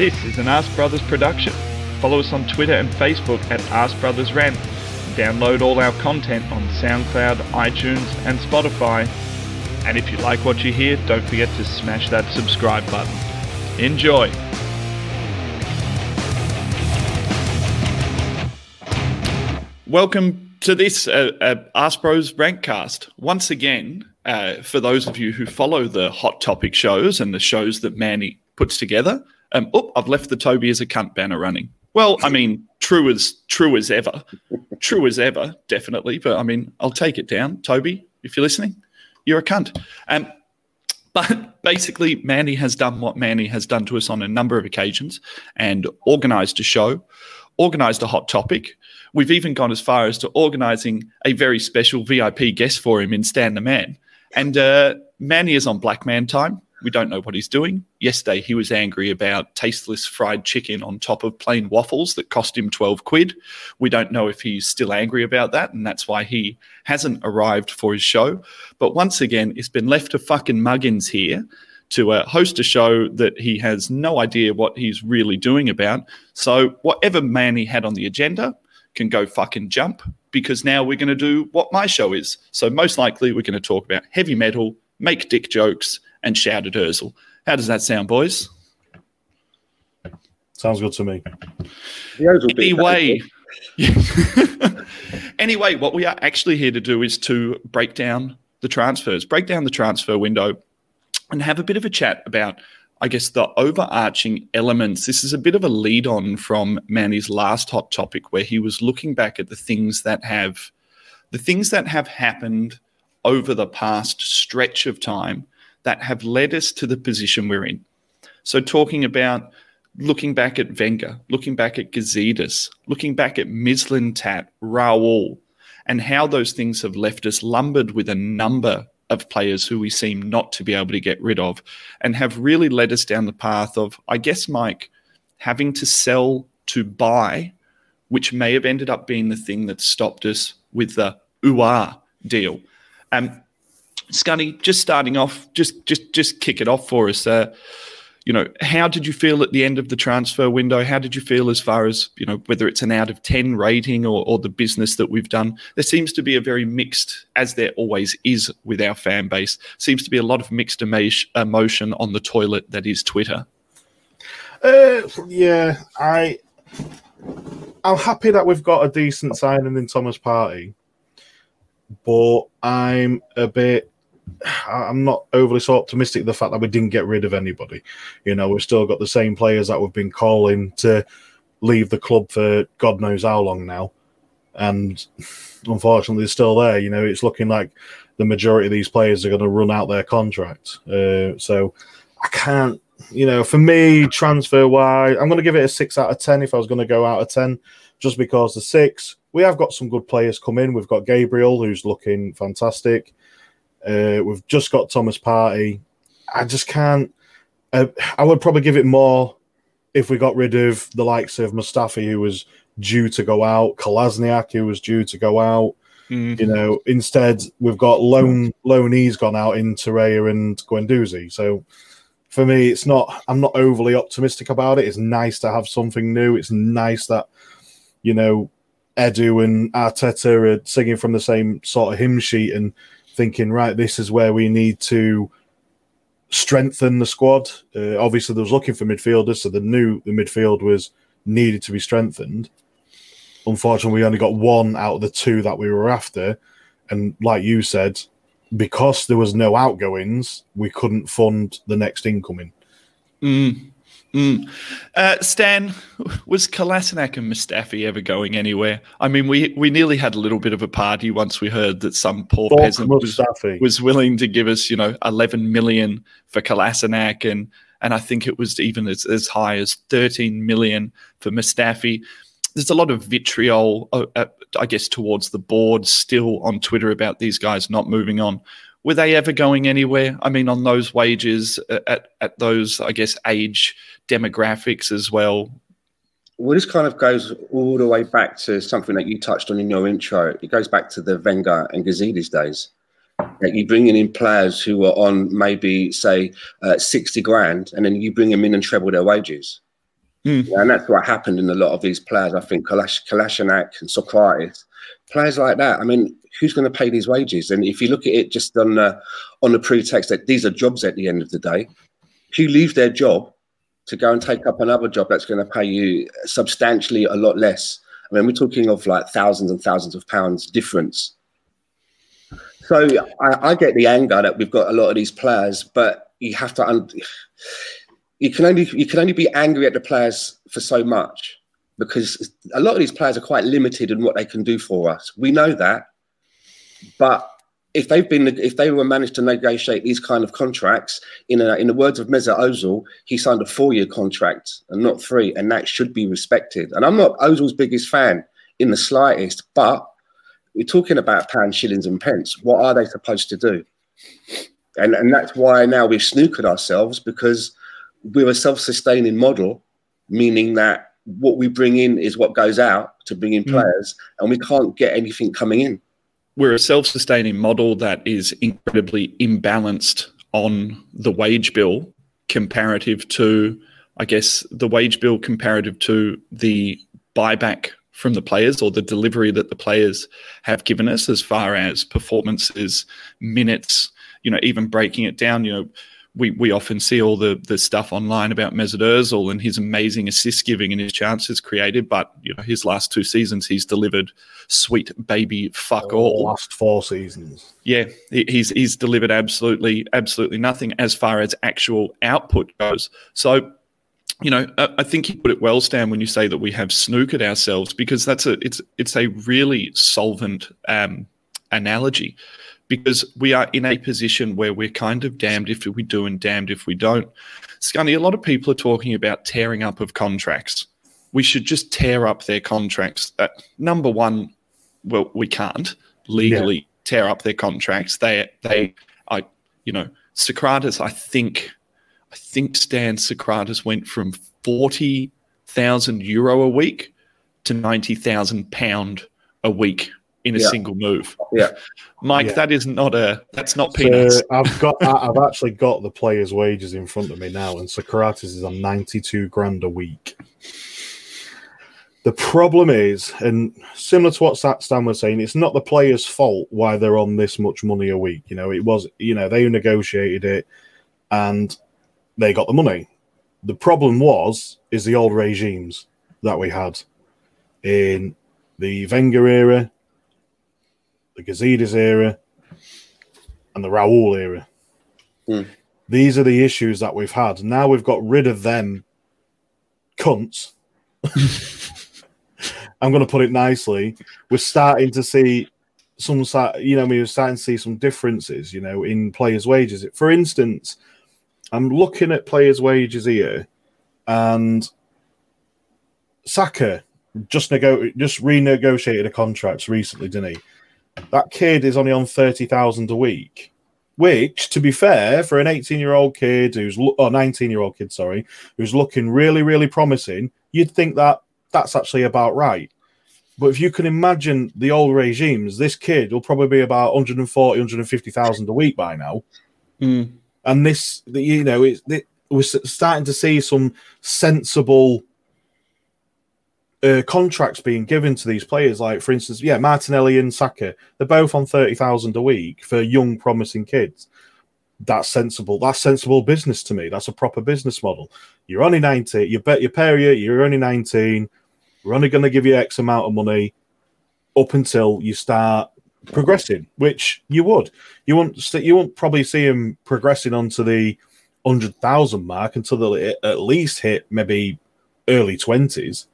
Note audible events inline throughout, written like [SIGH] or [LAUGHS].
This is an Ask Brothers production. Follow us on Twitter and Facebook at Ask Brothers Rant. Download all our content on SoundCloud, iTunes, and Spotify. And if you like what you hear, don't forget to smash that subscribe button. Enjoy! Welcome to this uh, uh, Ask Bros Rankcast. Once again, uh, for those of you who follow the hot topic shows and the shows that Manny puts together, um, oh, I've left the Toby as a cunt banner running. Well, I mean, true as true as ever, true as ever, definitely. But I mean, I'll take it down, Toby. If you're listening, you're a cunt. Um, but basically, Manny has done what Manny has done to us on a number of occasions and organised a show, organised a hot topic. We've even gone as far as to organising a very special VIP guest for him in Stan the Man. And uh, Manny is on Black Man time. We don't know what he's doing. Yesterday, he was angry about tasteless fried chicken on top of plain waffles that cost him 12 quid. We don't know if he's still angry about that, and that's why he hasn't arrived for his show. But once again, it's been left to fucking Muggins here to uh, host a show that he has no idea what he's really doing about. So, whatever man he had on the agenda can go fucking jump because now we're going to do what my show is. So, most likely, we're going to talk about heavy metal, make dick jokes, and shout at How does that sound, boys? Sounds good to me. Anyway, [LAUGHS] anyway, what we are actually here to do is to break down the transfers, break down the transfer window, and have a bit of a chat about, I guess, the overarching elements. This is a bit of a lead on from Manny's last hot topic, where he was looking back at the things that have, the things that have happened over the past stretch of time that have led us to the position we're in. So, talking about looking back at Wenger, looking back at Gazidis, looking back at Mislintat, Raul, and how those things have left us lumbered with a number of players who we seem not to be able to get rid of, and have really led us down the path of, I guess, Mike, having to sell to buy, which may have ended up being the thing that stopped us with the Aouar deal. Um, Scunny, just starting off, just just just kick it off for us. Uh, you know, how did you feel at the end of the transfer window? How did you feel as far as you know whether it's an out of ten rating or, or the business that we've done? There seems to be a very mixed, as there always is with our fan base. Seems to be a lot of mixed emotion on the toilet that is Twitter. Uh, yeah, I I'm happy that we've got a decent signing in Thomas Partey, but I'm a bit [SIGHS] I'm not overly so optimistic the fact that we didn't get rid of anybody. You know, we've still got the same players that we've been calling to leave the club for God knows how long now. And [SIGHS] unfortunately, they're still there. You know, it's looking like the majority of these players are going to run out their contract. Uh, so I can't, you know, for me, transfer wise, I'm going to give it a six out of 10 if I was going to go out of 10, just because the six, we have got some good players come in. We've got Gabriel, who's looking fantastic. Uh, we've just got Thomas Partey. I just can't. Uh, I would probably give it more if we got rid of the likes of Mustafi, who was due to go out, Kolasinac, who was due to go out. Mm-hmm. You know, instead we've got loan loanees gone out in Torreira and Guendouzi. So for me, it's not. I'm not overly optimistic about it. It's nice to have something new. It's nice that you know Edu and Arteta are singing from the same sort of hymn sheet and thinking, right, this is where we need to strengthen the squad. Uh, obviously, they was looking for midfielders, so they knew the midfield was needed to be strengthened. Unfortunately, we only got one out of the two that we were after, and like you said, because there was no outgoings, we couldn't fund the next incoming. Mm. Mm. Uh, Stan, was Kolasinac and Mustafi ever going anywhere? I mean, we, we nearly had a little bit of a party once we heard that some poor Fuck peasant was, was, willing to give us, you know, 11 million for Kolasinac and and I think it was even as, as high as 13 million for Mustafi. There's a lot of vitriol, uh, uh, I guess, towards the board still on Twitter about these guys not moving on were they ever going anywhere? I mean, on those wages uh, at, at those, I guess, age demographics as well. Well, this kind of goes all the way back to something that you touched on in your intro. It goes back to the Wenger and Gazidis days. Like you bringing in players who are on maybe say uh, sixty grand, and then you bring them in and treble their wages. Mm. Yeah, and that's what happened in a lot of these players. I think Kalash, and Sokratis, players like that. I mean, who's going to pay these wages? And if you look at it just on the, on the pretext that these are jobs at the end of the day, who leave their job to go and take up another job that's going to pay you substantially a lot less. I mean, we're talking of like thousands and thousands of pounds difference. So I, I get the anger that we've got a lot of these players, but you have to. Un- you can only you can only be angry at the players for so much because a lot of these players are quite limited in what they can do for us. We know that, but if they've been if they were managed to negotiate these kind of contracts in a, in the words of Mesut Ozil, he signed a four year contract and not three, and that should be respected. And I'm not Ozil's biggest fan in the slightest, but we're talking about pounds, shillings, and pence. What are they supposed to do? And and that's why now we've snookered ourselves because we're a self sustaining model, meaning that what we bring in is what goes out to bring in players, mm. and we can't get anything coming in we're a self-sustaining model that is incredibly imbalanced on the wage bill comparative to i guess the wage bill comparative to the buyback from the players or the delivery that the players have given us as far as performances minutes you know even breaking it down you know we, we often see all the, the stuff online about Mesut Ozil and his amazing assist giving and his chances created, but you know his last two seasons he's delivered sweet baby fuck all. Last four seasons, yeah, he's he's delivered absolutely absolutely nothing as far as actual output goes. So, you know, I, I think you put it well, Stan, when you say that we have snookered ourselves because that's a it's it's a really solvent um, analogy because we are in a position where we're kind of damned if we do and damned if we don't. Scunny, a lot of people are talking about tearing up of contracts. We should just tear up their contracts. Uh, number one, well, we can't legally yeah. tear up their contracts. They, they, I, you know, Sokratis. I think, I think Stan Sokratis went from forty thousand euro a week to ninety thousand pound a week in a yeah. single move. Yeah, [LAUGHS] Mike, yeah. that is not a that's not peanuts. So I've got [LAUGHS] I've actually got the players' wages in front of me now, and Sokratis is on ninety two grand a week. The problem is, and similar to what Stan was saying, it's not the players' fault why they're on this much money a week. You know, it was you know they negotiated it, and they got the money. The problem was is the old regimes that we had in the Wenger era, the Gazidis era, and the Raul era. Mm. These are the issues that we've had. Now we've got rid of them cunts. [LAUGHS] I'm going to put it nicely. We're starting to see some, you know, we're starting to see some differences, you know, in players' wages. For instance, I'm looking at players' wages here, and Saka just nego- just renegotiated a contract recently, didn't he? That kid is only on 30,000 a week, which, to be fair, for an 18 year old kid who's, or 19 year old kid, sorry, who's looking really, really promising, you'd think that that's actually about right. But if you can imagine the old regimes, this kid will probably be about 140, 150,000 a week by now. Mm. And this, you know, it's, it, we're starting to see some sensible uh, contracts being given to these players. Like, for instance, yeah, Martinelli and Saka, they're both on 30,000 a week for young, promising kids. That's sensible. That's sensible business to me. That's a proper business model. You're only 19, you bet your pair you, you're only 19. We're only going to give you X amount of money up until you start progressing, which you would. You won't, you won't probably see him progressing onto the 100,000 mark until they at least hit maybe early 20s.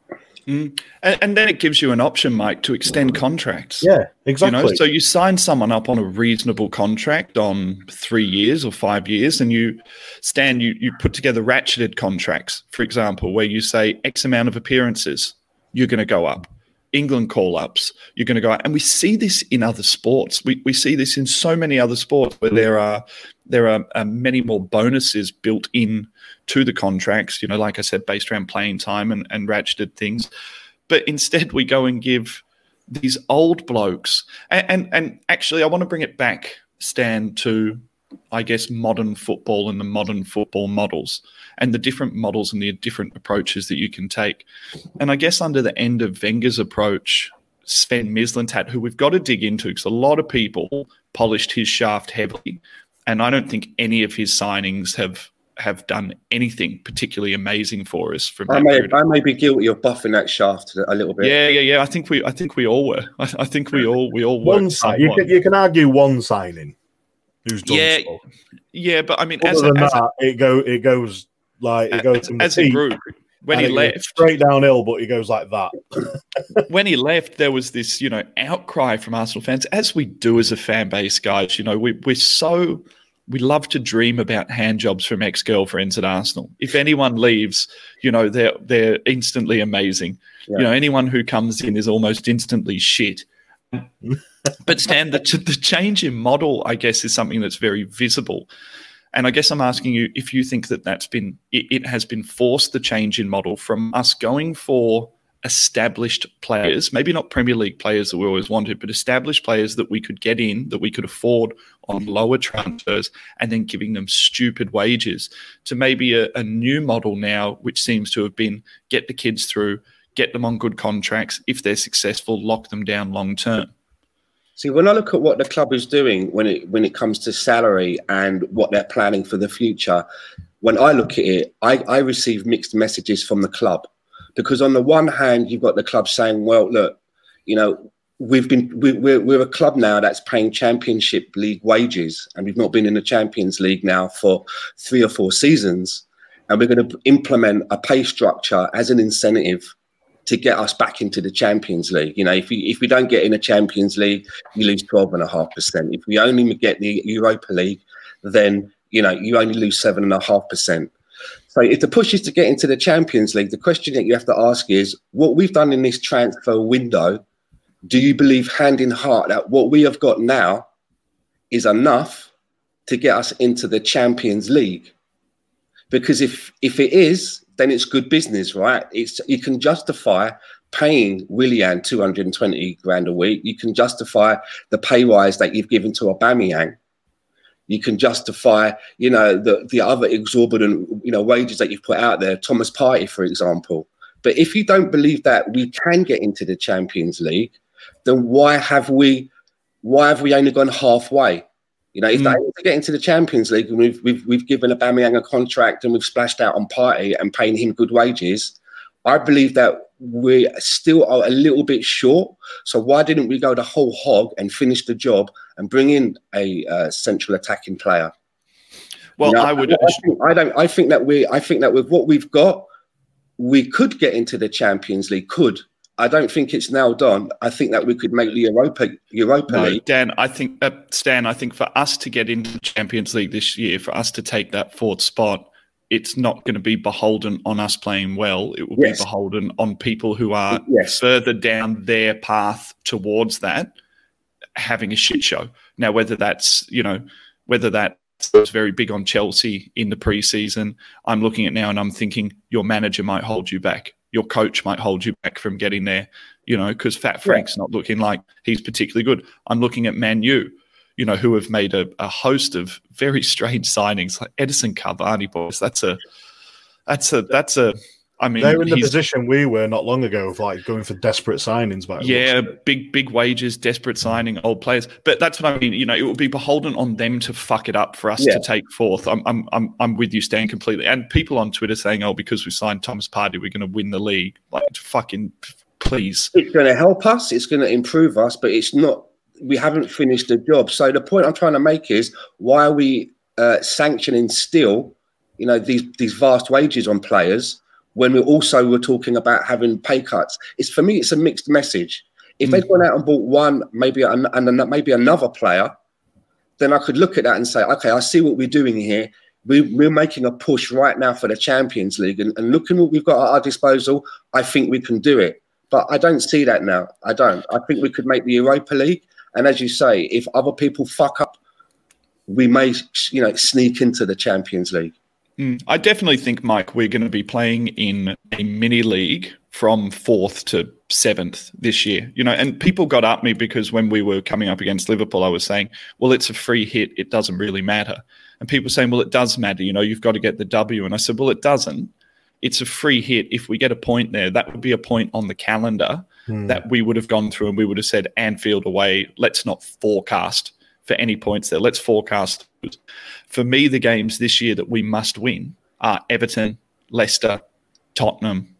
Mm. And, and, then it gives you an option, Mike, to extend contracts. Yeah, exactly. You know, so you sign someone up on a reasonable contract on three years or five years, and you stand you you put together ratcheted contracts, for example, where you say X amount of appearances, you're going to go up. England call ups, you're going to go out. And we see this in other sports. We, we see this in so many other sports where there are there are uh, many more bonuses built in to the contracts, you know, like I said, based around playing time and, and ratcheted things. But instead, we go and give these old blokes, and, and, and actually, I want to bring it back, Stan, to I guess, modern football and the modern football models and the different models and the different approaches that you can take. And I guess under the end of Wenger's approach, Sven Mislintat, who we've got to dig into because a lot of people polished his shaft heavily. And I don't think any of his signings have have done anything particularly amazing for us. From I may, I may be guilty of buffing that shaft a little bit. Yeah, yeah, yeah. I think we, I think we all were. I, [LAUGHS] I think we all, we all one. Si- you, can, you can argue one signing. Who's done yeah, stuff. yeah, but I mean, Other as, a, than as, that, a, it go it goes like it goes from as a group, when and he left, straight downhill, but he goes like that. [LAUGHS] when he left, there was this, you know, outcry from Arsenal fans, as we do as a fan base, guys. You know, we, we're so we love to dream about hand jobs from ex girlfriends at Arsenal. If anyone leaves, you know, they're they're instantly amazing. Yeah. You know, anyone who comes in is almost instantly shit. but Stan, the, the change in model, I guess, is something that's very visible. And I guess I'm asking you if you think that that's been it, it has been forced the change in model from us going for established players, maybe not Premier League players that we always wanted, but established players that we could get in, that we could afford on lower transfers, and then giving them stupid wages to maybe a, a new model now, which seems to have been get the kids through, get them on good contracts. If they're successful, lock them down long term. See, when I look at what the club is doing when it when it comes to salary and what they're planning for the future, when I look at it, I, I receive mixed messages from the club because on the one hand you've got the club saying, well, look, you know, we've been we, we're we're a club now that's paying Championship League wages, and we've not been in the Champions League now for three or four seasons, and we're going to implement a pay structure as an incentive to get us back into the Champions League. You know, if we if we don't get in the Champions League, you lose twelve and a half percent. If we only get the Europa League, then you know you only lose seven and a half percent. So if the push is to get into the Champions League, the question that you have to ask is what we've done in this transfer window. Do you believe hand in heart that what we have got now is enough to get us into the Champions League? Because if if it is, then it's good business, right? It's you can justify paying Willian 220 grand a week. You can justify the pay rise that you've given to Aubameyang. You can justify, you know, the the other exorbitant, you know, wages that you've put out there. Thomas Partey, for example. But if you don't believe that we can get into the Champions League, then why have we why have we only gone halfway? You know, if Mm. they get into the Champions League and we've we've we've given Aubameyang a contract and we've splashed out on Partey and paying him good wages, I believe that we still are a little bit short. So why didn't we go the whole hog and finish the job and bring in a uh, central attacking player? Well, You know, I would. I, think, I don't. I think that we. I think that with what we've got, we could get into the Champions League. Could I don't think it's nailed on. I think that we could make the Europa Europa No, League. Dan, I think uh, Stan, I think for us to get into the Champions League this year, for us to take that fourth spot, it's not going to be beholden on us playing well. It will Yes. be beholden on people who are Yes. further down their path towards that having a shit show. Now, whether that's you know whether that was very big on Chelsea in the preseason, I'm looking at now and I'm thinking your manager might hold you back. Your coach might hold you back from getting there, you know, because Fat Frank's not looking like he's particularly good. I'm looking at Man U, you know, who have made a, a host of very [LAUGHS] strange signings, like Edinson Cavani, boys. That's a, that's a, that's a. I mean, They're in the position we were not long ago of like going for desperate signings. But yeah, big big wages, desperate signing old players. But that's what I mean. You know, it would be beholden on them to fuck it up for us Yeah. to take fourth. I'm I'm I'm I'm with you, Stan, completely. And people on Twitter saying, "Oh, because we signed Thomas Partey, we're going to win the league." Like, fucking please. It's going to help us. It's going to improve us, but it's not. We haven't finished the job. So the point I'm trying to make is why are we uh, sanctioning still, you know, these these vast wages on players when we also were talking about having pay cuts? It's for me, it's a mixed message. If they'd mm. gone out and bought one, maybe an, and an- maybe another player, then I could look at that and say, okay, I see what we're doing here. We, we're making a push right now for the Champions League, and, and looking what we've got at our disposal, I think we can do it. But I don't see that now. I don't. I think we could make the Europa League, and as you say, if other people fuck up, we may, you know, sneak into the Champions League. Mm. I definitely think, Mike, we're going to be playing in a mini league from fourth to seventh this year, you know, and people got up me because when we were coming up against Liverpool, I was saying, well, it's a free hit. It doesn't really matter. And people saying, well, it does matter. You know, you've got to get the W. And I said, well, it doesn't. It's a free hit. If we get a point there, that would be a point on the calendar Hmm. that we would have gone through and we would have said Anfield away. Let's not forecast for any points there. Let's forecast. For me, the games this year that we must win are Everton, Leicester, Tottenham.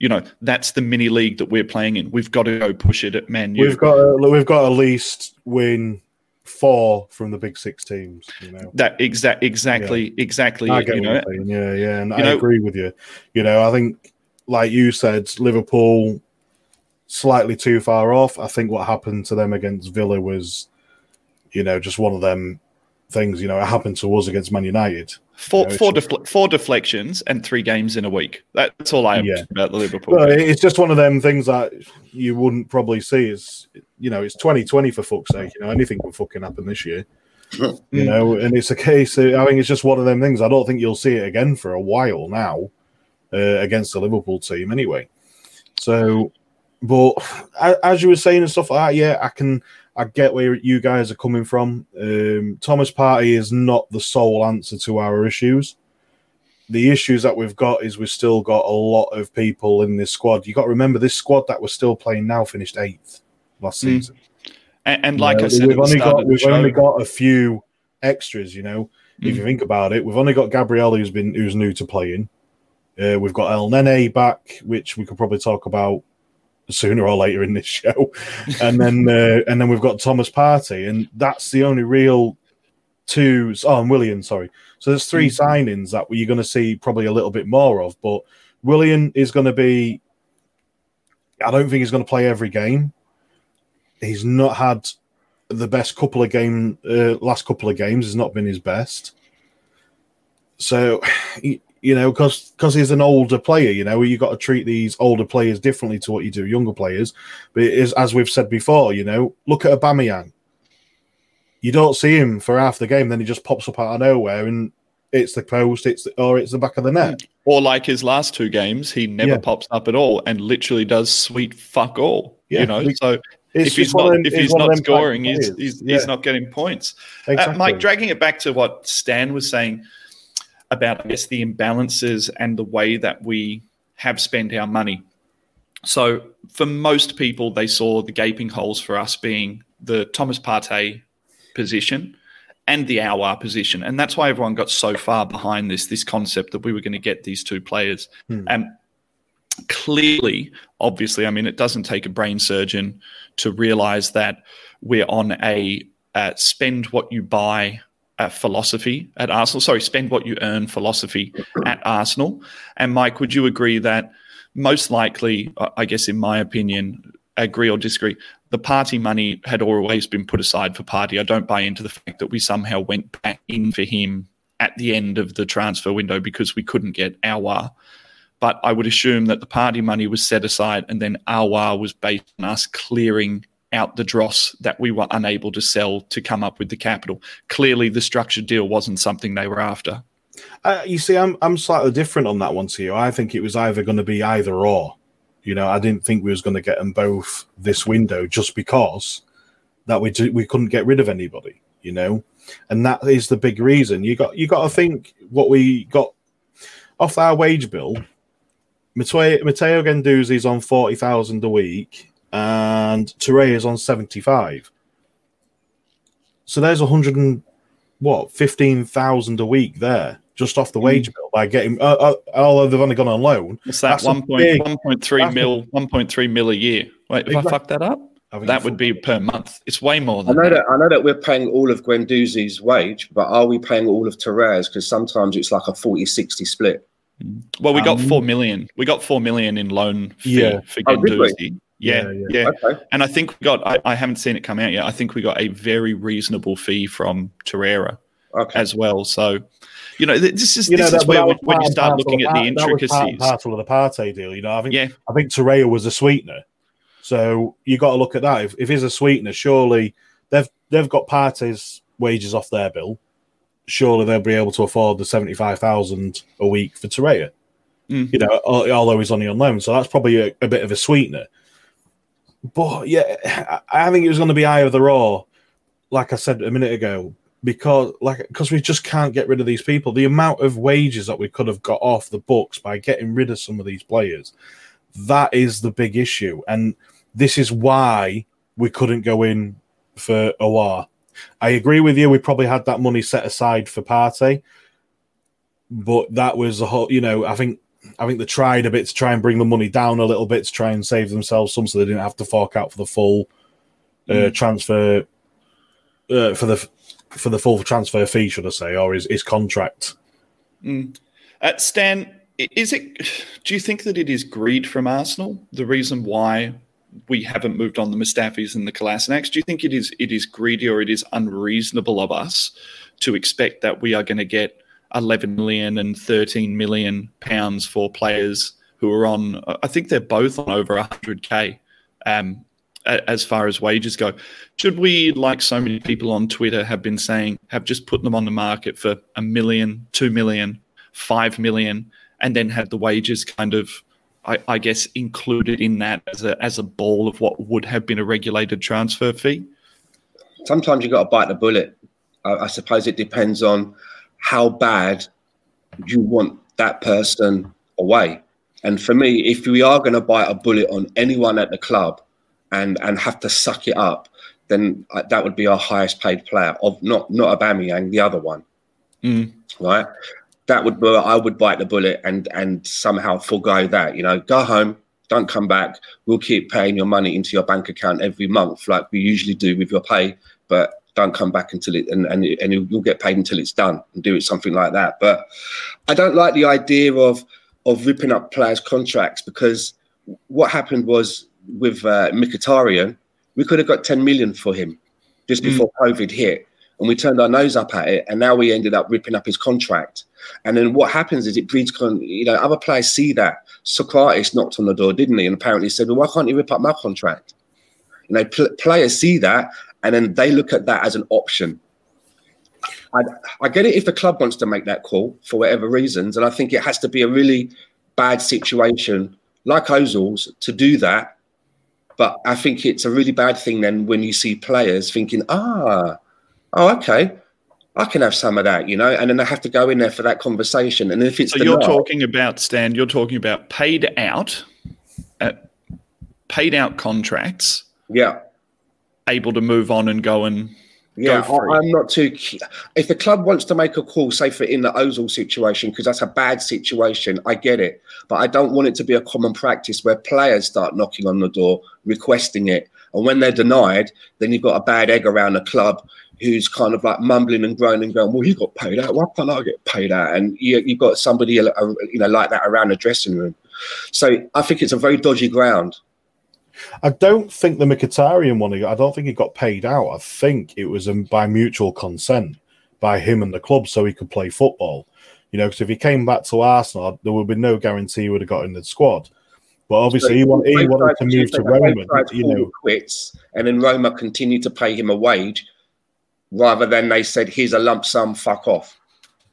You know, that's the mini league that we're playing in. We've got to go push it at Man U. We've got to, we've got at least win four from the big six teams. You know, that exact exactly exactly. I get you know. Yeah, yeah, and You I know- agree with you. You know, I think, like you said, Liverpool slightly too far off. I think what happened to them against Villa was, you know, just one of them things. You know, it happened to us against Man United. four you know, four, defle- four deflections and three games in a week. That's all I have Yeah. about the Liverpool. Well, it's just one of them things that you wouldn't probably see. Is you know, it's 2020 for fuck's sake. You know, anything can fucking happen this year. You Mm. know, and it's a case. Of, I think it's just one of them things. I don't think you'll see it again for a while now uh, against the Liverpool team, anyway. So, but as you were saying and stuff like that, yeah, I can. I get where you guys are coming from. Um, Thomas Partey is not the sole answer to our issues. The issues that we've got is we've still got a lot of people in this squad. You got to remember this squad that we're still playing now finished eighth last Mm. season. and, and like You know, I said, we've only got we've show, only got a few extras. You know, if Mm. you think about it, we've only got Gabriel who's been who's new to playing. Uh, we've got Elneny back, which we could probably talk about sooner or later in this [LAUGHS] show, and then uh, and then we've got Thomas Partey, and that's the only real two. Oh, and Willian, sorry. So there's 3 Mhm. signings that you're going to see probably a little bit more of, but Willian is going to be. I don't think he's going to play every game. He's not had the best couple of game uh, last couple of games has not been his best. So, [SIGHS] y- you know, because because he's an older player, you know, you got to treat these older players differently to what you do younger players. But it is as we've said before, you know, look at Aubameyang. You don't see him for half the game, then he just pops up out of nowhere, and it's the post, it's the, or it's the back of the net. or like his last two games, he never Yeah. pops up at all and literally does sweet fuck all. Yeah, you know, we- so if he's just one of not them- if he's not them type of scoring, he's he's, Yeah, he's not getting points. Uh. Mike, dragging it back to what Stan was saying about, I guess, the imbalances and the way that we have spent our money. So, for most people, they saw the gaping holes for us being the Thomas Partey position and the Aouar position. And that's why everyone got so far behind this, this concept that we were going to get these two players. Hmm. And clearly, obviously, I mean, it doesn't take a brain surgeon to realize that we're on a uh, spend what you buy uh, philosophy at Arsenal. Sorry, spend what you earn philosophy at Arsenal. And Mike, would you agree that most likely, I guess, in my opinion, agree or disagree, the Partey money had always been put aside for Partey. I don't buy into the fact that we somehow went back in for him at the end of the transfer window because we couldn't get Aouar. But I would assume that the Partey money was set aside and then Aouar was based on us clearing out the dross that we were unable to sell to come up with the capital. Clearly, the structured deal wasn't something they were after. Uh, you see, I'm I'm slightly different on that one to you. I think it was either going to be either or. You know, I didn't think we was going to get them both this window just because that we ju- we couldn't get rid of anybody. You know, and that is the big reason. You got you got to think what we got off our wage bill. Mateo, Matteo Guendouzi's on forty thousand a week, and Toure is on seventy five. So there's a hundred and what fifteen thousand a week there just off the wage bill by getting. Uh, uh, although they've only gone on loan, What's that? That's One big- one point three that's mil, one point three mil a year. Wait, if I fuck that up, that would be per month. It's way more than I know that. that I know that we're paying all of Guendouzi's wage, but are we paying all of Torres? Because sometimes it's like a 40-60 split. Well, we got Um, four million. We got four million in loan fee Yeah. for Oh, did we? Guendouzi. Yeah, Yeah, yeah, Okay. And I think we got. I, I haven't seen it come out yet. I think we got a very reasonable fee from Torreira Okay. as well. So, you know, this is You this that- is where when, when you start looking at the intricacies. that was part parcel of the Partey deal. You know, I think Yeah, I think Torreira was a sweetener. So you got to look at that. If, if he's a sweetener, surely they've they've got Partey's wages off their bill. Surely they'll be able to afford the seventy five thousand a week for Torreira. Mm. You know, although he's only on loan, so that's probably a, a bit of a sweetener. But yeah, I think it was going to be either Raw, Like I said a minute ago, because like because we just can't get rid of these people. The amount of wages that we could have got off the books by getting rid of some of these players, that is the big issue, and this is why we couldn't go in for Aouar. I agree with you. We probably had that money set aside for Partey, but that was a whole. You know, I think I think they tried a bit to try and bring the money down a little bit to try and save themselves some, so they didn't have to fork out for the full uh, mm. transfer uh, for the for the full transfer fee, should I say, or his, his contract. Mm. Uh, Stan, is it? Do you think that it is greed from Arsenal? The reason why we haven't moved on the Mustafis and the Kolasinaks? Do you think it is it is greedy or it is unreasonable of us to expect that we are going to get 11 million and 13 million pounds for players who are on? I think they're both on over 100k. Um, as far as wages go. Should we, like so many people on Twitter have been saying, have just put them on the market for a million, two million, five million, and then have the wages kind of, I, I guess, included in that as a as a ball of what would have been a regulated transfer fee? Sometimes you've got to bite the bullet. I, I suppose it depends on how bad you want that person away. And for me, if we are going to bite a bullet on anyone at the club, and and have to suck it up, then uh, that would be our highest paid player of not not Aubameyang, the other one, mm. right? That would be, I would bite the bullet and and somehow forego that. You know, go home, don't come back. We'll keep paying your money into your bank account every month, like we usually do with your pay, but don't come back until it and, and, and you'll get paid until it's done and do it something like that. But I don't like the idea of of ripping up players' contracts because what happened was with uh, Mkhitaryan, we could have got 10 million for him just hmm. before mm. COVID hit. And we turned our nose up at it. And now we ended up ripping up his contract. And then what happens is it breeds, con- you know, other players see that. Sokratis knocked on the door, didn't he? And apparently said, well, why can't you rip up my contract? You know, pl- players see that and then they look at that as an option. I, I get it if the club wants to make that call for whatever reasons. And I think it has to be a really bad situation like Ozil's to do that but I think it's a really bad thing then when you see players thinking, ah, oh, okay, I can have some of that, you know, and then they have to go in there for that conversation. And if it's so, you're talking about Stan. You're talking about paid out, uh, paid out contracts. Yeah, able to move on and go and yeah, I'm not too. If the club wants to make a call, say for in the Ozil situation, because that's a bad situation, I get it. But I don't want it to be a common practice where players start knocking on the door, requesting it, and when they're denied, then you've got a bad egg around the club who's kind of like mumbling and groaning, going, "Well, he got paid out. Why can't I get paid out?" And you, you've got somebody, uh, you know, like that around the dressing room. So I think it's a very dodgy ground. I don't think the Mkhitaryan one. I don't think he got paid out. I think it was um, by mutual consent by him and the club, so he could play football. You know, because if he came back to Arsenal, there would be no guarantee he would have got in the squad. But obviously, so he, wanted, he wanted to move to Roma. You know, quits, and then Roma continued to pay him a wage, rather than they said, "Here's a lump sum, fuck off."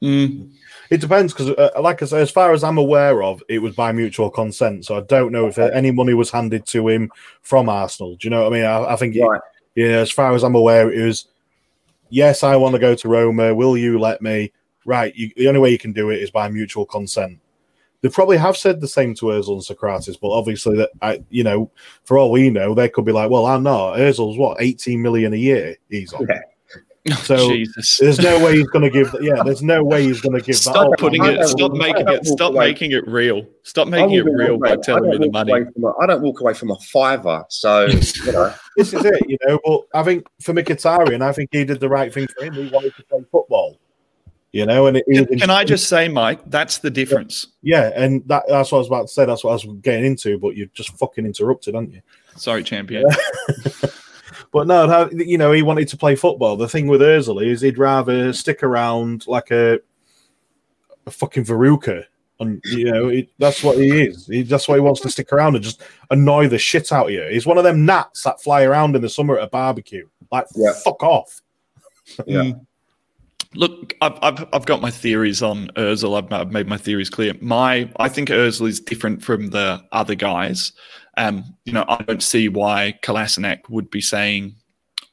Mm. It depends because, uh, like I say, as far as I'm aware of, it was by mutual consent. So I don't know if any money was handed to him from Arsenal. Do you know what I mean? I, I think, right. it, yeah, as far as I'm aware, it was yes, I want to go to Roma. Will you let me? Right. You, the only way you can do it is by mutual consent. They probably have said the same to Özil and Sokratis, but obviously that I, you know, for all we know, they could be like, well, I'm not. Özil's what 18 million a year he's on. Yeah. [LAUGHS] So Jesus. there's no way he's going to give. Yeah, there's no way he's going to give. Stop that putting it. Stop making it. Stop away. making it real. Stop making it real by telling me the money. A, I don't walk away from a fiver. So you know. [LAUGHS] this is it. You know, but I think for Mkhitaryan, I think he did the right thing for him. He wanted to play football. You know, and it, can, can I just say, Mike, that's the difference. Yeah, and that, that's what I was about to say. That's what I was getting into, but you just fucking interrupted, aren't you? Sorry, champion. [LAUGHS] But no, you know, he wanted to play football. The thing with Özil is he'd rather stick around like a, a fucking Veruca. And you know, it, that's what he is. He, that's why he wants to stick around and just annoy the shit out of you. He's one of them gnats that fly around in the summer at a barbecue. Like, yeah. fuck off. [LAUGHS] yeah. Mm. Look, I've, I've, I've got my theories on Özil. I've, I've made my theories clear. My I think Özil is different from the other guys Um, you know, I don't see why Kolasinac would be saying,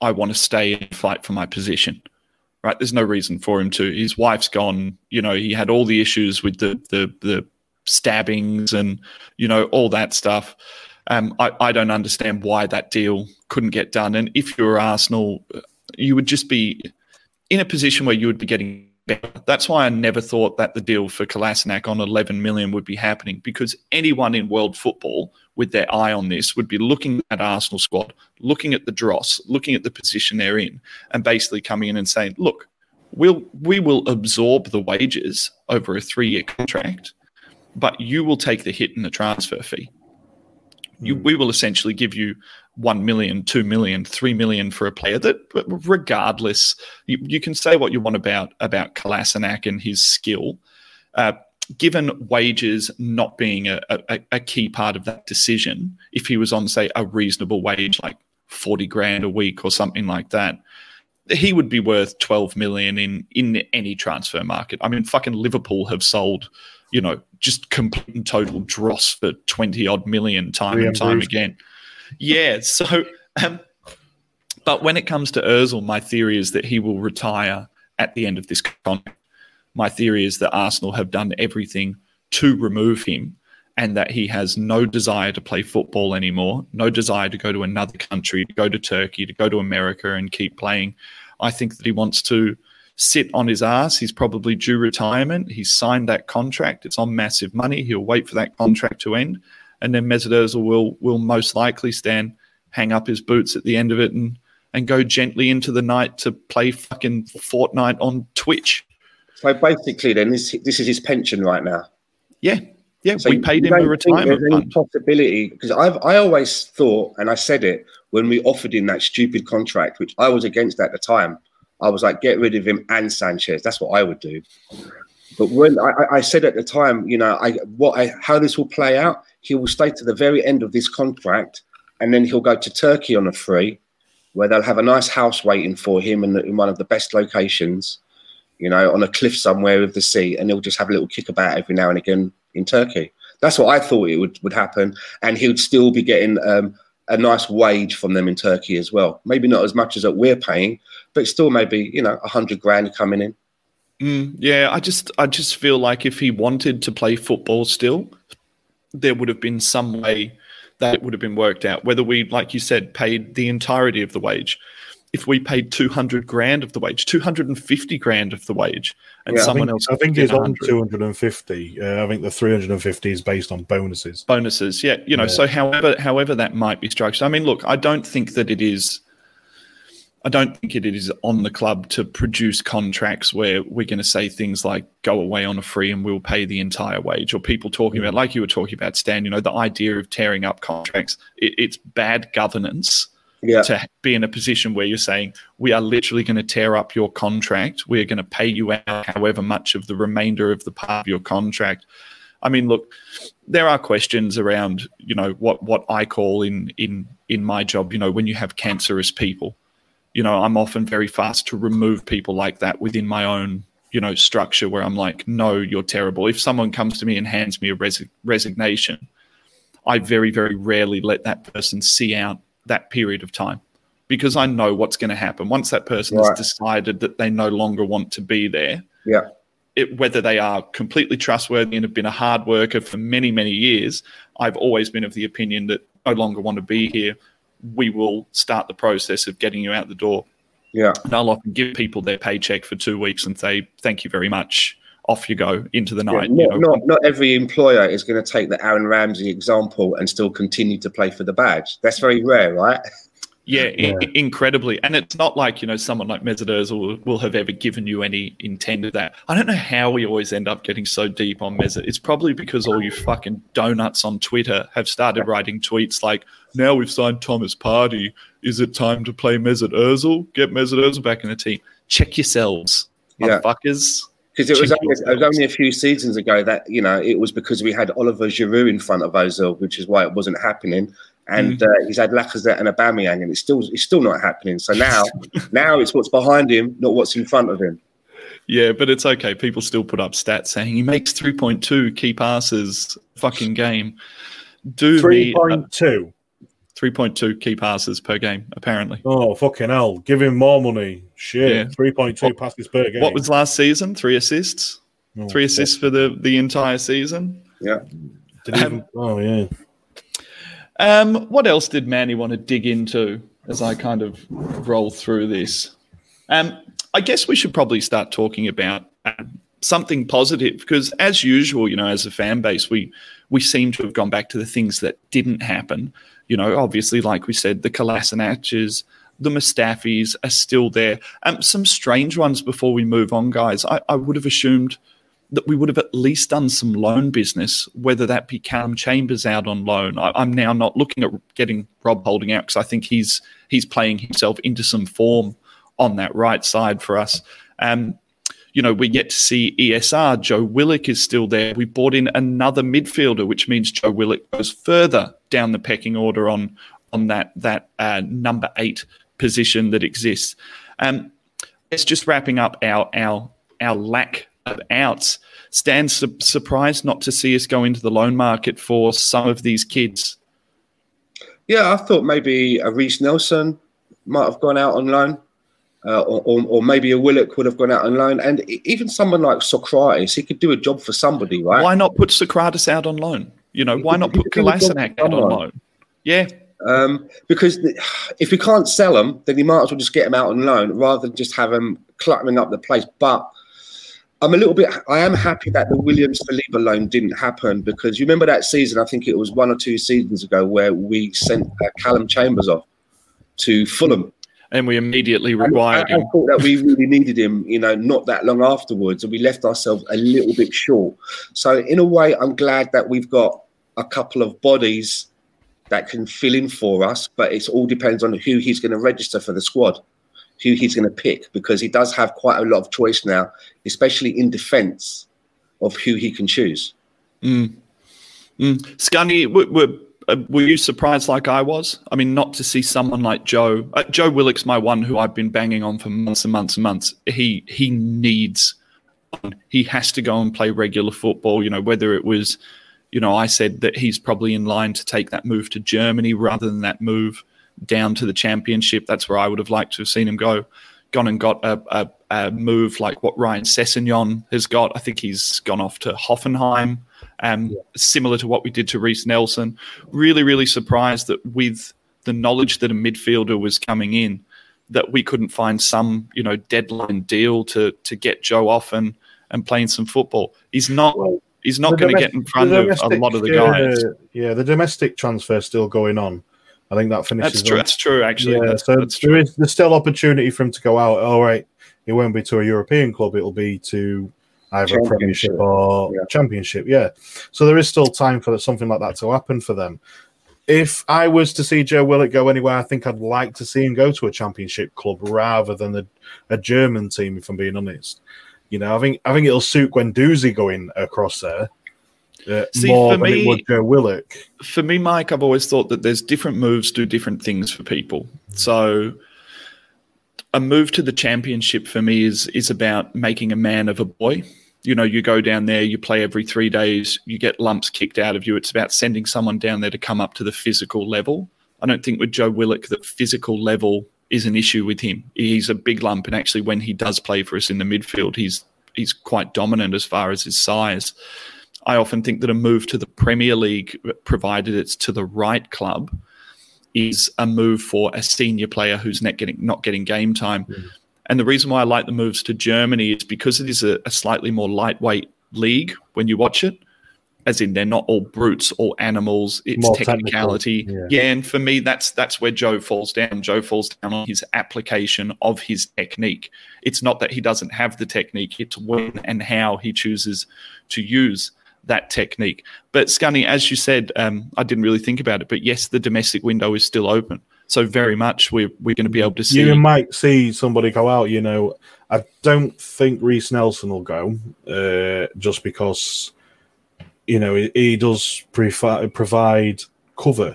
"I want to stay and fight for my position." Right? There's no reason for him to. His wife's gone. You know, he had all the issues with the the the stabbings and you know all that stuff. Um, I, I don't understand why that deal couldn't get done. And if you were Arsenal, you would just be in a position where you would be getting That's why I never thought that the deal for Kolasinac on 11 million would be happening because anyone in world football with their eye on this would be looking at Arsenal squad, looking at the dross, looking at the position they're in, and basically coming in and saying, look, we'll we will absorb the wages over a three-year contract, but you will take the hit in the transfer fee. You, we will essentially give you 1 million, 2 million, 3 million for a player that regardless you, you can say what you want about about Kolasinac and his skill. Uh, given wages not being a, a, a, key part of that decision if he was on say a reasonable wage like 40 grand a week or something like that he would be worth 12 million in in any transfer market. I mean fucking liverpool have sold you know just complete and total dross for 20 odd million time and time again yeah. So, um, but when it comes to Özil, my theory is that he will retire at the end of this contract. My theory is that Arsenal have done everything to remove him and that he has no desire to play football anymore, no desire to go to another country, to go to Turkey, to go to America and keep playing. I think that he wants to sit on his ass. He's probably due retirement. He's signed that contract. It's on massive money. He'll wait for that contract to end and then Mesut Ozil will will most likely stand, hang up his boots at the end of it, and and go gently into the night to play fucking Fortnite on Twitch. So basically, then this this is his pension right now. Yeah, yeah. So we paid him a retirement fund. Possibility because I've I always thought, and I said it when we offered him that stupid contract, which I was against at the time. I was like, get rid of him and Sanchez. That's what I would do. But when I, I said at the time, you know, I what I, how this will play out, he will stay to the very end of this contract, and then he'll go to Turkey on a free, where they'll have a nice house waiting for him in, in one of the best locations, you know, on a cliff somewhere with the sea, and he'll just have a little kick about every now and again in Turkey. That's what I thought it would, would happen, and he would still be getting um, a nice wage from them in Turkey as well. Maybe not as much as that we're paying, but still maybe you know a hundred grand coming in. Mm, yeah, I just I just feel like if he wanted to play football still, there would have been some way that would have been worked out. Whether we, like you said, paid the entirety of the wage, if we paid 200 grand of the wage, 250 grand of the wage, and yeah, someone I think, else. I think it's on 250. Uh, I think the 350 is based on bonuses. Bonuses, yeah. You know, yeah. so however, however that might be structured. I mean, look, I don't think that it is I don't think it is on the club to produce contracts where we're going to say things like go away on a free and we'll pay the entire wage, or people talking about, like you were talking about, Stan, you know, the idea of tearing up contracts. It, it's bad governance yeah. to be in a position where you're saying, we are literally going to tear up your contract. We're going to pay you out however much of the remainder of the part of your contract. I mean, look, there are questions around, you know, what, what I call in, in, in my job, you know, when you have cancerous people you know, I'm often very fast to remove people like that within my own, you know, structure where I'm like, no, you're terrible. If someone comes to me and hands me a res- resignation, I very, very rarely let that person see out that period of time because I know what's going to happen. Once that person right. has decided that they no longer want to be there, yeah. It, whether they are completely trustworthy and have been a hard worker for many, many years, I've always been of the opinion that no longer want to be here we will start the process of getting you out the door. Yeah. And I'll often give people their paycheck for two weeks and say, thank you very much. Off you go into the night. Yeah, not, you know. not, not every employer is going to take the Aaron Ramsey example and still continue to play for the badge. That's very rare, right? Yeah, yeah. I- incredibly. And it's not like, you know, someone like Mesut will, will have ever given you any intent of that. I don't know how we always end up getting so deep on Mesut. It's probably because all you fucking donuts on Twitter have started writing tweets like, now we've signed Thomas Partey. Is it time to play Mesut Ozil? Get Mesut Ozil back in the team. Check yourselves, yeah. motherfuckers. Because it was, only, it was only a few seasons ago that, you know, it was because we had Oliver Giroud in front of Ozil, which is why it wasn't happening and mm. uh, he's had Lacazette and Aubameyang, and it's still it's still not happening. So now, [LAUGHS] now it's what's behind him, not what's in front of him. Yeah, but it's okay. People still put up stats saying he makes three point two key passes fucking game. do three point two. uh, point two. 3.2 key passes per game, apparently. Oh fucking hell! Give him more money. Shit. Yeah. Three point two What- passes per game. What was last season? Three assists? Oh, Three assists for the, the entire season. Yeah. Did he even, oh yeah. Um, what else did Manny want to dig into as I kind of roll through this? Um, I guess we should probably start talking about um, something positive because, as usual, you know, as a fan base, we we seem to have gone back to the things that didn't happen. You know, obviously, like we said, the Kolasinac's, the Mustafis are still there. Um, some strange ones before we move on, guys. I, I would have assumed that we would have at least done some loan business, whether that be Calum Chambers out on loan. I, I'm now not looking at getting Rob Holding out because I think he's he's playing himself into some form on that right side for us. Um, you know, we get to see ESR. Joe Willock is still there. We brought in another midfielder, which means Joe Willock goes further down the pecking order on on that that uh, number eight position that exists. Um, it's just wrapping up our our our lack of outs. Stan su- surprised not to see us go into the loan market for some of these kids. Yeah, I thought maybe a Reiss Nelson might have gone out on loan, uh, or, or, or maybe a Willock would have gone out on loan, and even someone like Sokratis, he could do a job for somebody, right? Why not put Sokratis out on loan? You know, why not He put could do a Kolasinac out on loan? Yeah, Um, because the, if we can't sell them, then you might as well just get them out on loan rather than just have them cluttering up the place. But I'm a little bit. I am happy that the William Saliba loan didn't happen because you remember that season. I think it was one or two seasons ago where we sent uh, Calum Chambers off to Fulham. And we immediately I, required I him. thought that we really needed him, you know, not that long afterwards, and we left ourselves a little bit short. So, in a way, I'm glad that we've got a couple of bodies that can fill in for us, but it all depends on who he's going to register for the squad, who he's going to pick, because he does have quite a lot of choice now, especially in defence of who he can choose. Mm. Mm. Scunny, w- w- uh, were you surprised like I was? I mean, not to see someone like Joe. Uh, Joe Willock's my one who I've been banging on for months and months and months. He he needs, he has to go and play regular football. You know, whether it was, you know, I said that he's probably in line to take that move to Germany rather than that move down to the championship. That's where I would have liked to have seen him go. Gone and got a, a, a move like what Ryan Sessegnon has got. I think he's gone off to Hoffenheim um, similar to what we did to Reiss Nelson. Really, really surprised that with the knowledge that a midfielder was coming in, that we couldn't find some, you know, deadline deal to to get Joe off and and playing some football. He's not. Well, he's not going to get in front of a lot of the uh, guys. yeah, the domestic transfer still going on. I think that finishes. That's true. on- That's true. Actually, yeah, that's, so that's there true. is there's still opportunity for him to go out. All right, it won't be to a European club; it'll be to either a Premiership Championship, or yeah. Championship. Yeah, so there is still time for something like that to happen for them. If I was to see Joe Willock go anywhere, I think I'd like to see him go to a Championship club rather than a, a German team. If I'm being honest, you know, I think I think it'll suit Guendouzi going across there. Uh, See, more for than me- it would Joe Willock. for me, Mike, I've always thought that there's different moves do different things for people. So a move to the championship for me is is about making a man of a boy. You know, you go down there, you play every three days, you get lumps kicked out of you. It's about sending someone down there to come up to the physical level. I don't think with Joe Willock that physical level is an issue with him. He's a big lump, and actually, when he does play for us in the midfield, he's he's quite dominant as far as his size. I often think that a move to the Premier League, provided it's to the right club, is a move for a senior player who's not getting not getting game time. Mm. And the reason why I like the moves to Germany is because it is a, a slightly more lightweight league when you watch it. As in, they're not all brutes, all animals. It's More technical, technicality. yeah. yeah, and for me, that's that's where Joe falls down. Joe falls down on his application of his technique. It's not that he doesn't have the technique; it's when and how he chooses to use that technique. But Scunny, as you said, um, I didn't really think about it, but yes, the domestic window is still open. So very much we're we're going to be able to see. You might see somebody go out. You know, I don't think Reiss Nelson will go uh, just because you know he, he does prefi- provide cover.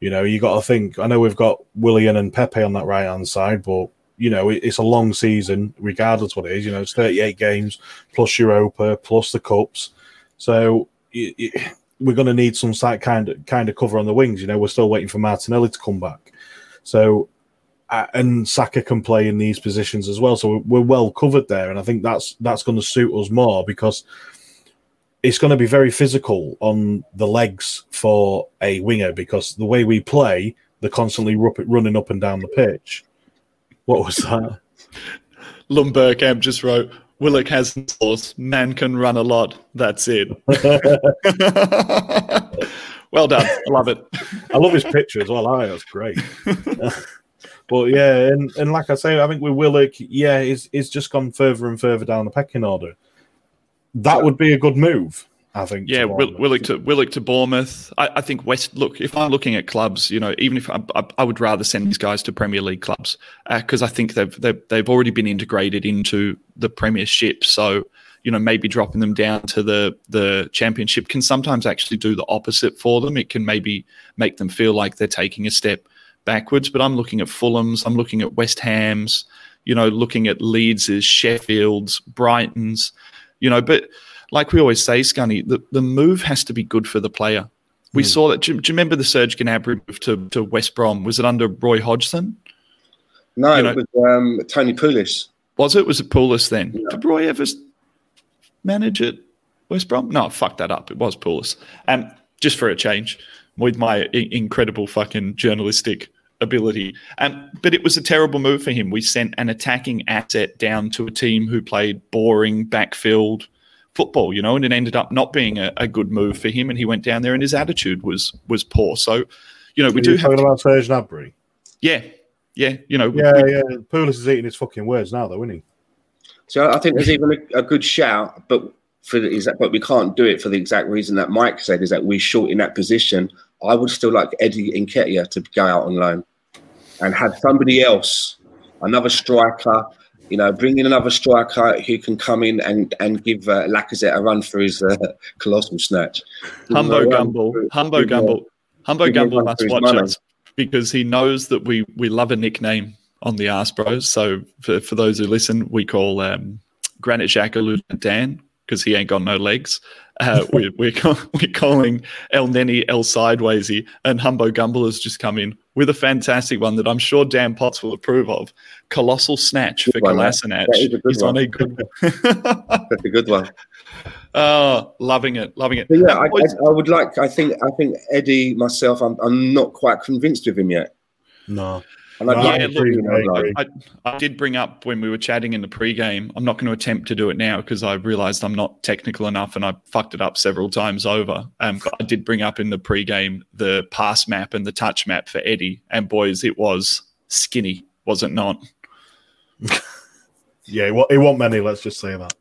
You know, you got to think. I know we've got Willian and Pepe on that right hand side, but you know it, it's a long season, regardless what it is. You know, it's thirty eight games plus Europa plus the cups. So y- y- we're going to need some kind of kind of cover on the wings. You know, we're still waiting for Martinelli to come back. So, uh, and Saka can play in these positions as well. So we're well covered there, and I think that's that's going to suit us more because it's going to be very physical on the legs for a winger because the way we play, they're constantly running up and down the pitch. What was that? Lumbercamp just wrote, Willock has sauce. Man can run a lot. That's it. [LAUGHS] [LAUGHS] well done. I love it. I love his picture as well. Oh, that's great. [LAUGHS] but yeah, and, and like I say, I think with Willock, yeah, he's, he's just gone further and further down the pecking order. That would be a good move. I think. Yeah, Will, Willock to Willock to Bournemouth. I, I, think West. Look, if I'm looking at clubs, you know, even if I, I, I would rather send these guys to Premier League clubs because uh, I think they've, they've they've already been integrated into the Premiership. So you know, maybe dropping them down to the the Championship can sometimes actually do the opposite for them. It can maybe make them feel like they're taking a step backwards. But I'm looking at Fulham's. I'm looking at West Ham's. You know, looking at Leeds's, Sheffield's, Brighton's. You know, but like we always say, Scunny, the, the move has to be good for the player. We mm. saw that. Do, do, you remember the Serge Gnabry move to, to West Brom? Was it under Roy Hodgson? No, you know, it was um, Tony Pulis. Was it? Was it Pulis then? Yeah. Did Roy ever manage it? West Brom? No, fuck that up. It was Pulis. And um, just for a change, with my I- incredible fucking journalistic ability. Um, but it was a terrible move for him. We sent an attacking asset down to a team who played boring backfield – football, you know, and it ended up not being a, a, good move for him. And he went down there, and his attitude was was poor. So, you know, we Are do have talking to, about Serge Gnabry. Yeah, yeah, you know, yeah, we, yeah. Pulis is eating his fucking words now, though, isn't he? So I think there's even a, a good shout, but for the exact, but we can't do it for the exact reason that Mike said is that we're short in that position. I would still like Eddie Nketiah to go out on loan and have somebody else, another striker, you know, bring in another striker who can come in and and give uh, Lacazette a run for his uh, colossal snatch. Humbo Gumble, Humbo Gumble, Humbo Gumble must watch us because he knows that we we love a nickname on the Ask Bros. So for, for those who listen, we call um, Granit Xhaka Lieutenant Dan because he ain't got no legs. Uh, [LAUGHS] we, we're, call, we're calling Elneny El Sidewaysy, and Humbo Gumble has just come in with a fantastic one that I'm sure Dan Potts will approve of. Colossal Snatch for Kolasinac. He's on a good [LAUGHS] one. That's a good one. [LAUGHS] Oh, loving it, loving it. But yeah, I, I, I, would like. I think. I think Eddie, myself, I'm, I'm not quite convinced of him yet. No, and I, yeah, look, I, I, did bring up when we were chatting in the pre-game. I'm not going to attempt to do it now because I realised I'm not technical enough and I fucked it up several times over. Um, but I did bring up in the pre-game the pass map and the touch map for Eddie, and boys, it was skinny, was it not? [LAUGHS] yeah, it, it wasn't many. Let's just say that.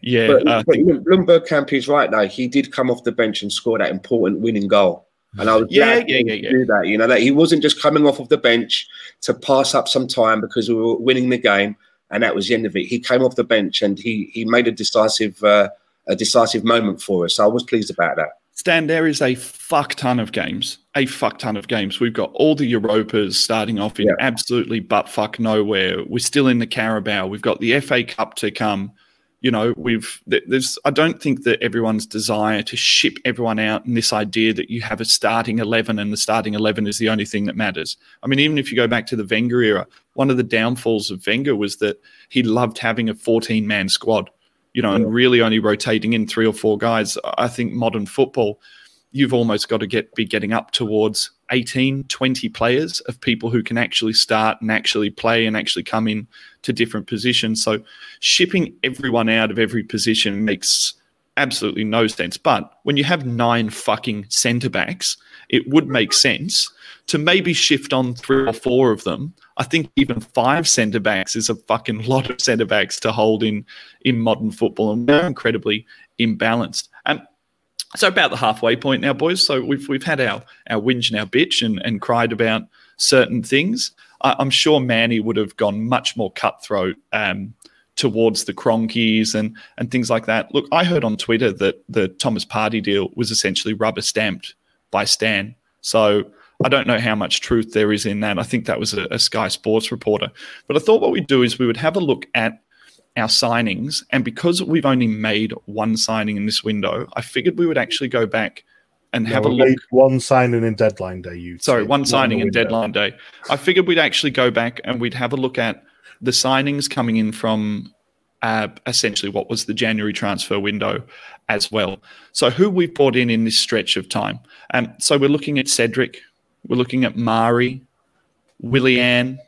Yeah, but, uh, but Bergkamp is right now. He did come off the bench and score that important winning goal. And I was yeah, yeah, yeah, yeah. do that. You know, that he wasn't just coming off of the bench to pass up some time because we were winning the game, and that was the end of it. He came off the bench and he he made a decisive uh, a decisive moment for us. So I was pleased about that. Stan, there is a fuck ton of games, a fuck ton of games. We've got all the Europas starting off in yeah. absolutely butt fuck nowhere. We're still in the Carabao. We've got the FA Cup to come you know we've there's i don't think that everyone's desire to ship everyone out and this idea that you have a starting 11 and the starting 11 is the only thing that matters i mean even if you go back to the wenger era one of the downfalls of wenger was that he loved having a 14 man squad you know yeah. and really only rotating in three or four guys i think modern football you've almost got to get be getting up towards 18 20 players of people who can actually start and actually play and actually come in to different positions so shipping everyone out of every position makes absolutely no sense but when you have nine fucking centre backs it would make sense to maybe shift on three or four of them i think even five centre backs is a fucking [LAUGHS] lot of centre backs to hold in in modern football and they're incredibly imbalanced and so about the halfway point now, boys. So we've we've had our our whinge and our bitch and, and cried about certain things. I, am sure Manny would have gone much more cutthroat um, towards the Kroenkes and and things like that. Look, I heard on Twitter that the Thomas Partey deal was essentially rubber stamped by Stan. So I don't know how much truth there is in that. I think that was a, a Sky Sports reporter. But I thought what we'd do is we would have a look at our signings. And because we've only made one signing in this window, I figured we would actually go back and No, have a look. one signing in deadline day. You Sorry, one signing in in the window. deadline day. I figured we'd actually go back and we'd have a look at the signings coming in from uh, essentially what was the January transfer window as well. So who we've brought in in this stretch of time. Um, so we're looking at Cedric, we're looking at Mari, Willian,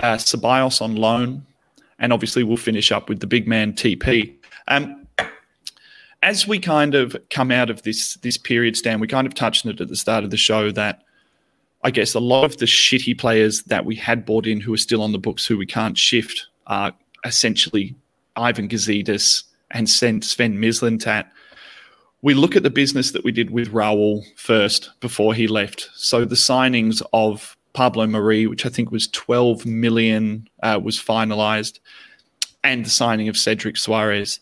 uh, Ceballos on loan, and obviously we'll finish up with the big man TP. Um, as we kind of come out of this this period, Stan, we kind of touched on it at the start of the show that I guess a lot of the shitty players that we had bought in who are still on the books who we can't shift are essentially Ivan Gazidis and Sven Mislintat. We look at the business that we did with Raul first before he left. So the signings of Pablo Mari, which I think was 12 million, uh, was finalized, and the signing of Cedric Soares.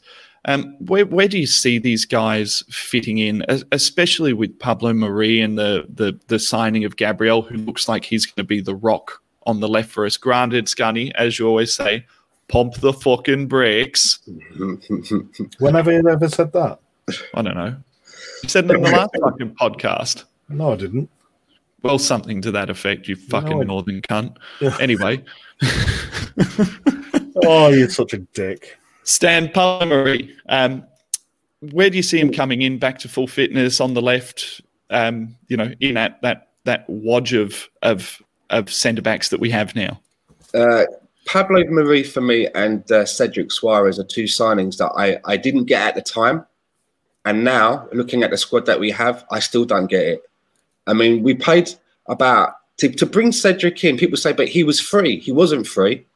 Um, where where do you see these guys fitting in, especially with Pablo Mari and the the the signing of Gabriel, who looks like he's going to be the rock on the left for us? Granted, Scunny, as you always say, pump the fucking brakes. [LAUGHS] When have you ever said that? I don't know. You said it in the last [LAUGHS] fucking podcast. No, I didn't. Well, something to that effect. You fucking I- northern cunt. Yeah. Anyway, [LAUGHS] Oh, you're such a dick. Stan Pablo Mari. Um, where do you see him coming in back to full fitness on the left? Um, you know, in that that that wodge of of of centre backs that we have now. Uh, Pablo Mari for me and uh, Cedric Soares are two signings that I, I didn't get at the time. And now, looking at the squad that we have, I still don't get it. I mean, we paid about to, to bring Cedric in. People say, but he was free. He wasn't free.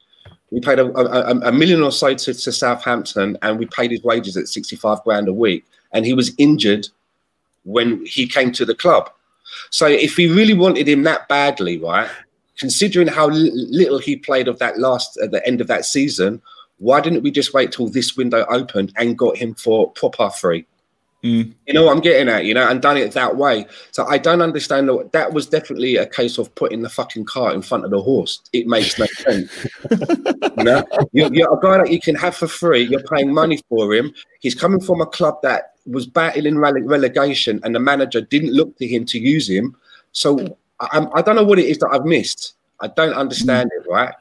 We paid a, a, a million or so to, to Southampton, and we paid his wages at 65 grand a week. And he was injured when he came to the club. So if we really wanted him that badly, right, considering how li- little he played of that last at the end of that season, why didn't we just wait till this window opened and got him for proper free? Mm. You know what I'm getting at, you know, and done it that way. So I don't understand that. That was definitely a case of putting the fucking cart in front of the horse. It makes no sense. [LAUGHS] you know, you're, you're a guy that you can have for free. You're paying money for him. He's coming from a club that was battling rele- relegation, and the manager didn't look to him to use him. So I, I'm- I don't know what it is that I've missed. I don't understand it, right?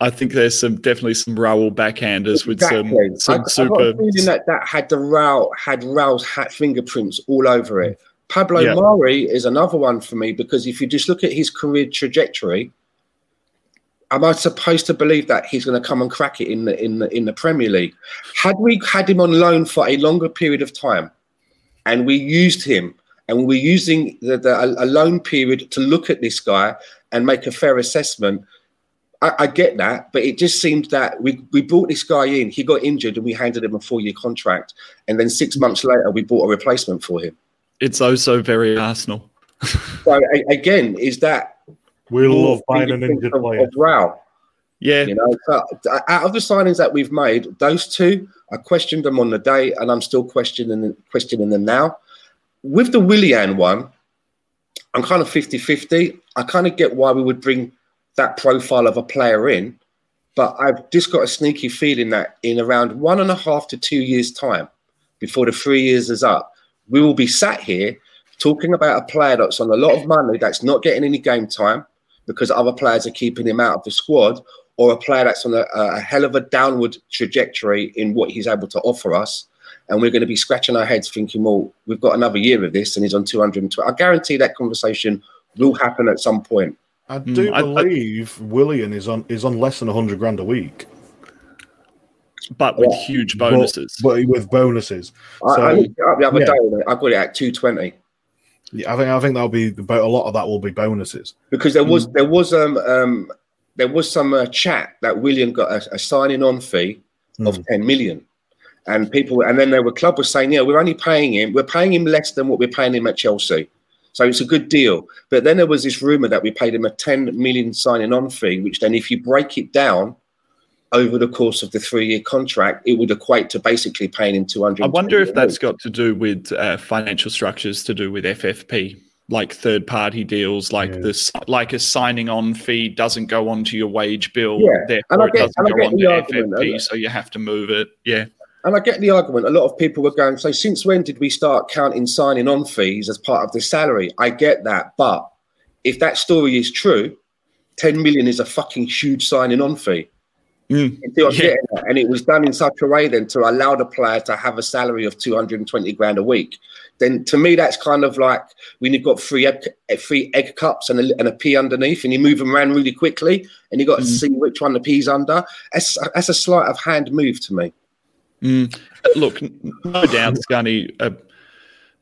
I think there's some definitely some Raul backhanders with Exactly. some I, some I got super. feeling that that had the Raul had Raul's hat fingerprints all over it. Pablo Yeah. Mari is another one for me because if you just look at his career trajectory, am I supposed to believe that he's going to come and crack it in the in the in the Premier League? Had we had him on loan for a longer period of time, and we used him, and we were using the, the a loan period to look at this guy and make a fair assessment. I, I get that, but it just seemed that we, we brought this guy in, he got injured, and we handed him a four year contract. And then six months later, we bought a replacement for him. It's also very Arsenal. So, a, again, is that We love buying an fingerprints injured of, player. of Raul? Yeah, You know, so, uh, out of the signings that we've made, those two, I questioned them on the day, and I'm still questioning questioning them now. With the Willian one, I'm kind of 50 50. I kind of get why we would bring that profile of a player in, but I've just got a sneaky feeling that in around one and a half to two years' time, before the three years is up, we will be sat here talking about a player that's on a lot of money that's not getting any game time because other players are keeping him out of the squad, or a player that's on a, a hell of a downward trajectory in what he's able to offer us. And we're going to be scratching our heads thinking, well, we've got another year of this and he's on 220. I guarantee that conversation will happen at some point. I do I- I- believe Willian is on is on less than hundred grand a week, but with Yeah. huge bonuses. but, with bonuses. I, I So, looked it up the other yeah. day and I got it at 220 Yeah, I think I think that'll be about a lot of that will be bonuses. because there was there was um, um there was some uh, chat that Willian got a, a signing on fee of Mm. 10 million. And people, and then there were club was saying, yeah, we're only paying him, we're paying him less than what we're paying him at Chelsea. So it's a good deal. But then there was this rumor that we paid him a 10 million signing on fee, which then, if you break it down over the course of the three year contract, it would equate to basically paying him 200. I wonder if that's got to do with uh, financial structures, to do with FFP, like third party deals, like Yeah. this, like a signing on fee doesn't go onto your wage bill, Yeah, and I therefore it doesn't and I go onto the argument, FFP, so you have to move it. Yeah, And I get the argument. A lot of people were going, so since when did we start counting signing on fees as part of the salary? I get that. But if that story is true, 10 million is a fucking huge signing on fee. Mm. Yeah. And it was done in such a way then to allow the player to have a salary of 220 grand a week. Then to me, that's kind of like when you've got three egg, three egg cups and a, and a pea underneath and you move them around really quickly and you've got to mm. see which one the pea's under. That's, that's a sleight of hand move to me. Mm. Look, no doubt, Scunny, uh,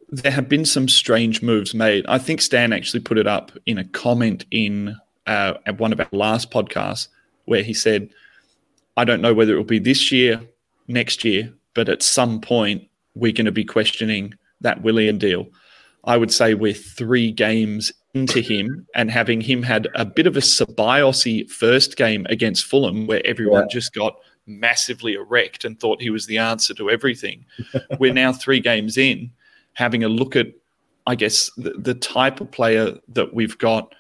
there have been some strange moves made. I think Stan actually put it up in a comment in uh, at one of our last podcasts where he said, I don't know whether it will be this year, next year, but at some point we're going to be questioning that Willian deal. I would say we're three games into him and having him had a bit of a Ceballos first game against Fulham where everyone yeah. just got – massively erect and thought he was the answer to everything. [LAUGHS] We're now three games in, having a look at, I guess, the, the type of player that we've got,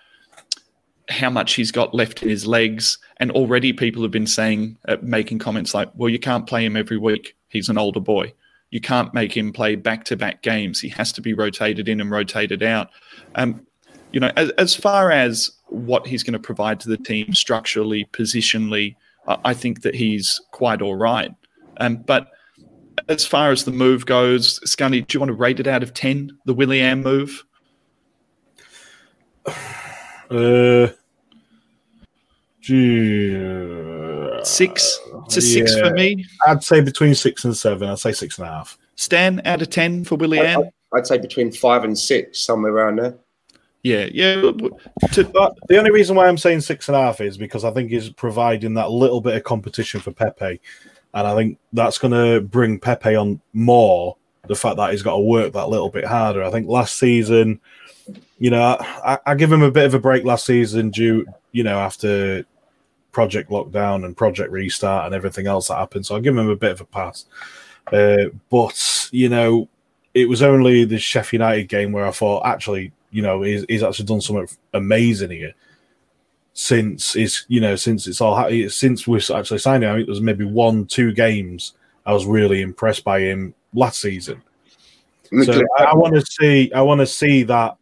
how much he's got left in his legs. And already people have been saying, uh, making comments like, well, you can't play him every week. He's an older boy. You can't make him play back to back games. He has to be rotated in and rotated out. Um, you know, as, as far as what he's going to provide to the team structurally, positionally, I think that he's quite all right. Um, but as far as the move goes, Scunny, do you want to rate it out of 10, the Willian move? [SIGHS] Uh, six. It's a six yeah, for me. I'd say between six and seven. I'd say six and a half. Stan, out of 10 for Willian? I'd say between five and six, somewhere around there. Yeah, yeah. [SIGHS] The only reason why I'm saying six and a half is because I think he's providing that little bit of competition for Pepe, and I think that's going to bring Pepe on more. The fact that he's got to work that little bit harder. I think last season, you know, I, I give him a bit of a break last season due, you know, after project lockdown and project restart and everything else that happened. So I'll give him a bit of a pass. Uh, but you know, it was only the Sheffield United game where I thought actually you know, he's, he's actually done something amazing here since it's you know since it's all since we've actually signed him. I think there's maybe one two games I was really impressed by him last season. So I, I want to see I want to see that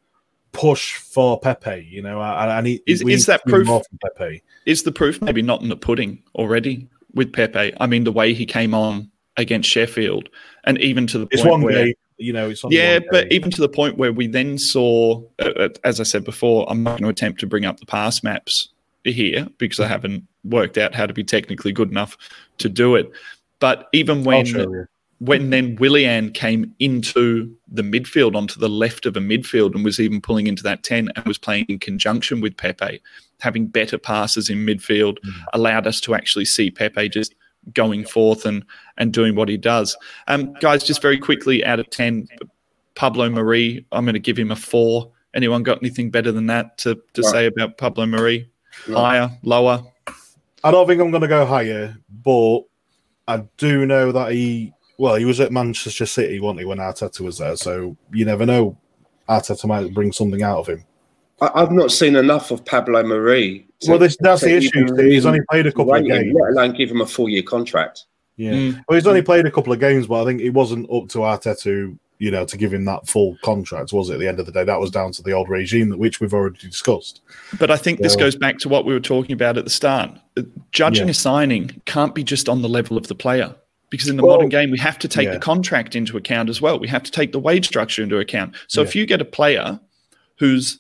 push for Pepe. You know, I, I need is, is that proof? Pepe is the proof maybe not in the pudding already with Pepe. I mean, the way he came on against Sheffield, and even to the it's point one where game you know, yeah, but even to the point where we then saw, uh, uh, as I said before, I'm not going to attempt to bring up the pass maps here because I haven't worked out how to be technically good enough to do it. But even when when then Willian came into the midfield onto the left of a midfield and was even pulling into that 10 and was playing in conjunction with Pepe, having better passes in midfield mm-hmm. allowed us to actually see Pepe just going forth and and doing what he does. Um, guys, just very quickly, out of ten, Pablo Mari, I'm going to give him a four. Anyone got anything better than that to to right. say about Pablo Mari? Higher, lower? I don't think I'm going to go higher, but I do know that he. Well, he was at Manchester City, wasn't he, when Arteta was there? So you never know. Arteta might bring something out of him. I, have not seen enough of Pablo Mari. Well, this, that's the issue. He's only played a couple of games. Let alone give him a four-year contract. Yeah. Mm. Well, he's only played a couple of games, but I think it wasn't up to Arteta, you know, to give him that full contract, was it? At the end of the day, that was down to the old regime, which we've already discussed. But I think so, this goes back to what we were talking about at the start. Judging yeah. a signing can't be just on the level of the player because in the well, modern game we have to take yeah. the contract into account as well we have to take the wage structure into account so yeah. if you get a player who's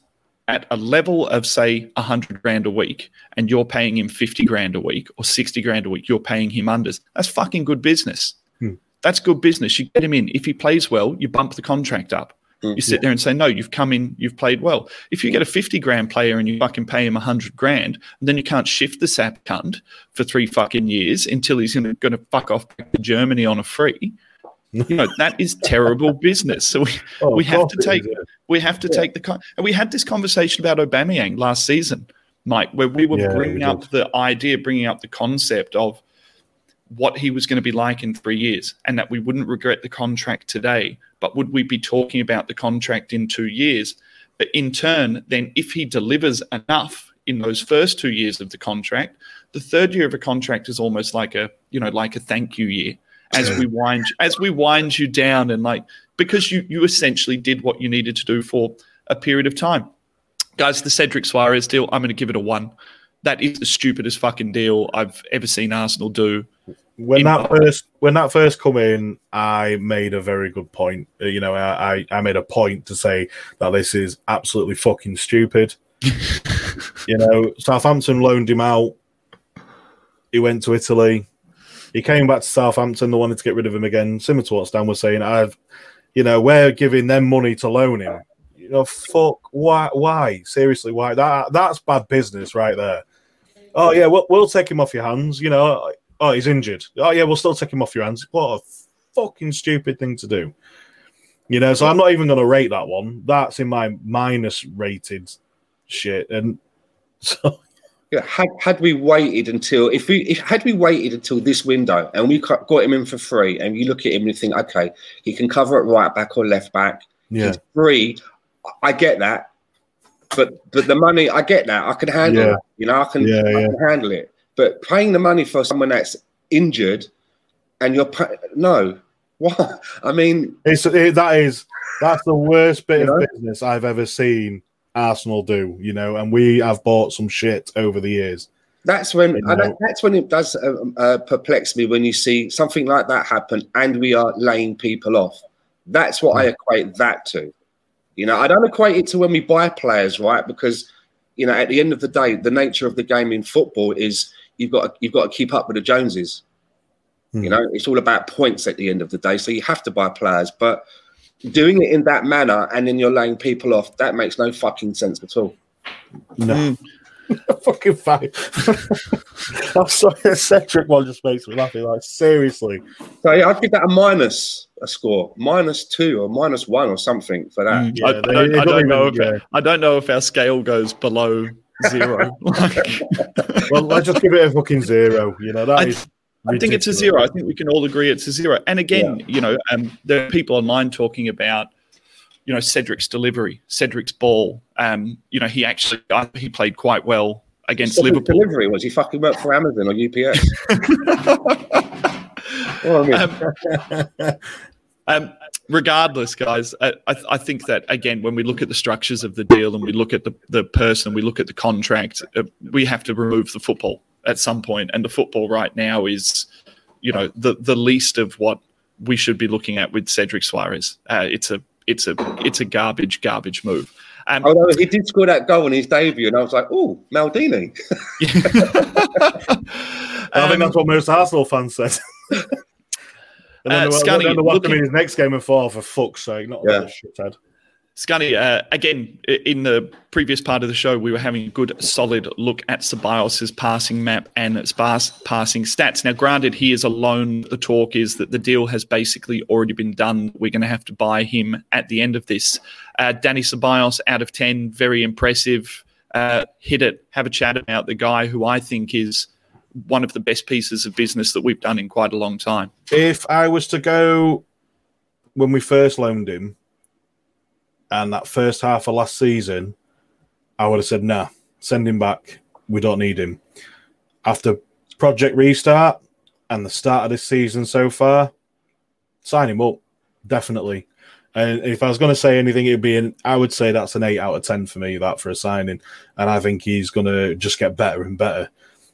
at a level of say 100 grand a week and you're paying him 50 grand a week or 60 grand a week you're paying him unders that's fucking good business. Hmm. that's good business. You get him in. If he plays well you bump the contract up. Hmm. you sit there and say no you've come in you've played well. If you get a 50 grand player and you fucking pay him 100 grand and then you can't shift the sap cunt for three fucking years until he's going to fuck off back to germany on a free you know that is terrible business. So we, [LAUGHS] oh, we have to take we have to yeah. take the con- and we had this conversation about Aubameyang last season, Mike, where we were yeah, bringing up the idea, bringing up the concept of what he was going to be like in three years, and that we wouldn't regret the contract today, but would we be talking about the contract in two years? But in turn, then if he delivers enough in those first two years of the contract, the third year of a contract is almost like a you know like a thank you year as we wind as we wind you down and like because you you essentially did what you needed to do for a period of time. Guys, the Cedric Soares deal, I'm going to give it a one. That is the stupidest fucking deal I've ever seen Arsenal do. When In- that first when that first come in, I made a very good point. Uh, You know, I I made a point to say that this is absolutely fucking stupid. [LAUGHS] you know, Southampton loaned him out. He went to Italy. He came back to Southampton. They wanted to get rid of him again. Similar to what Stan was saying. I've, you know, we're giving them money to loan him. You know, fuck. Why? Why? Seriously, why? That that's bad business right there. Oh yeah, we'll, we'll take him off your hands. You know, oh he's injured. Oh yeah, we'll still take him off your hands. What a fucking stupid thing to do. You know, so I'm not even going to rate that one. That's in my minus rated shit. And [LAUGHS] so Yeah, had, had we waited until if we if had we waited until this window and we got him in for free, and you look at him and you think, okay, he can cover at right back or left back. yeah, He's free. I get that, but but the money, I get that. I can handle Yeah. it. You know, I can, Yeah, I yeah. can handle it. But paying the money for someone that's injured, and you're pay- no, [LAUGHS] what? I mean, it's it, that is that's the worst bit You of business I've ever seen Arsenal do. You know, and we have bought some shit over the years. That's when You know. that's when it does uh, uh, perplex me when you see something like that happen and we are laying people off. That's what I equate that to. You know, I don't equate it to when we buy players, right? Because you know, at the end of the day, the nature of the game in football is you've got to, you've got to keep up with the Joneses. Hmm. You know, it's all about points at the end of the day, so you have to buy players, but doing it in that manner and then you're laying people off, that makes no fucking sense at all. No, Mm. [LAUGHS] fucking fine. [LAUGHS] I'm sorry, [LAUGHS] Cedric one just makes me laugh. Like seriously, So yeah, I'd give that a minus a score, minus two or minus one or something for that. Mm. Yeah, I, I don't, I don't don't even- know if yeah. I don't know if our scale goes below zero. Like, well, let's just give it a fucking zero. You know, that I- is I think it's a zero. I think we can all agree it's a zero. And again, you know, um, there are people online talking about, you know, Cedric's delivery, Cedric's ball. Um, you know, he actually I, he played quite well against Liverpool. delivery was he fucking worked for Amazon or UPS? Well, I mean, Um, um, regardless, guys, I, I, I think that again, when we look at the structures of the deal and we look at the, the person, we look at the contract, uh, we have to remove the football at some. And the football right now is, you know, the the least of what we should be looking at with Cedric Soares. Uh, it's a it's a it's a garbage garbage move. Um, although he did score that goal in his debut, and I was like, oh, Maldini. [LAUGHS] I think that's what most Arsenal fans said. [LAUGHS] and then, Uh, they, Scunny, then they watched him looking- in his next game and thought, for fuck's sake, not Yeah. that shithead. Scunny, uh, again, in the previous part of the show, we were having a good, solid look at Ceballos' passing map and sparse passing stats. Now, granted, he is alone. The talk is that the deal has basically already been done. We're going to have to buy him at the end of this. Uh, Dani Ceballos, out of 10, very impressive. Uh, hit it, have a chat about the guy who I think is one of the best pieces of business that we've done in quite a long time. If I was to go when we first loaned him and that first half of last season, I would have said, nah, send him back. We don't need him. After Project Restart and the start of this season so far, sign him up. Definitely. And if I was going to say anything, it'd be an, I would say that's an eight out of 10 for me, that for a signing. And I think he's going to just get better and better.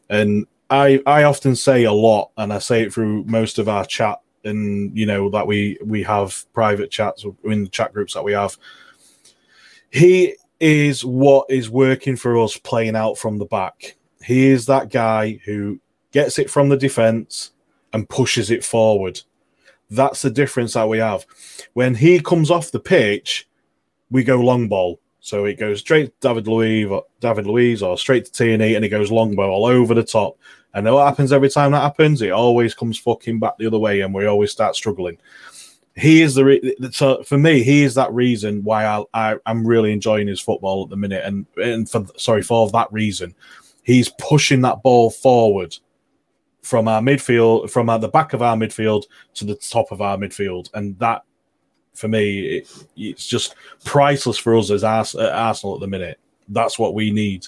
And I, I often say a lot, and I say it through most of our chat, and you know that we we have private chats in the chat groups that we have. He is what is working for us, playing out from the back. He is that guy who gets it from the defense and pushes it forward. That's the difference that we have. When he comes off the pitch, we go long ball. So it goes straight to David Luiz, or David Luiz, or straight to Tierney, and it goes long ball all over the top. And what happens every time that happens? It always comes fucking back the other way, and we always start struggling. He is the re- so for me, he is that reason why I, I I'm really enjoying his football at the minute, and and for sorry for that reason, he's pushing that ball forward from our midfield, from uh, the back of our midfield to the top of our midfield, and that for me, it, it's just priceless for us as Ars- Arsenal at the minute. That's what we need.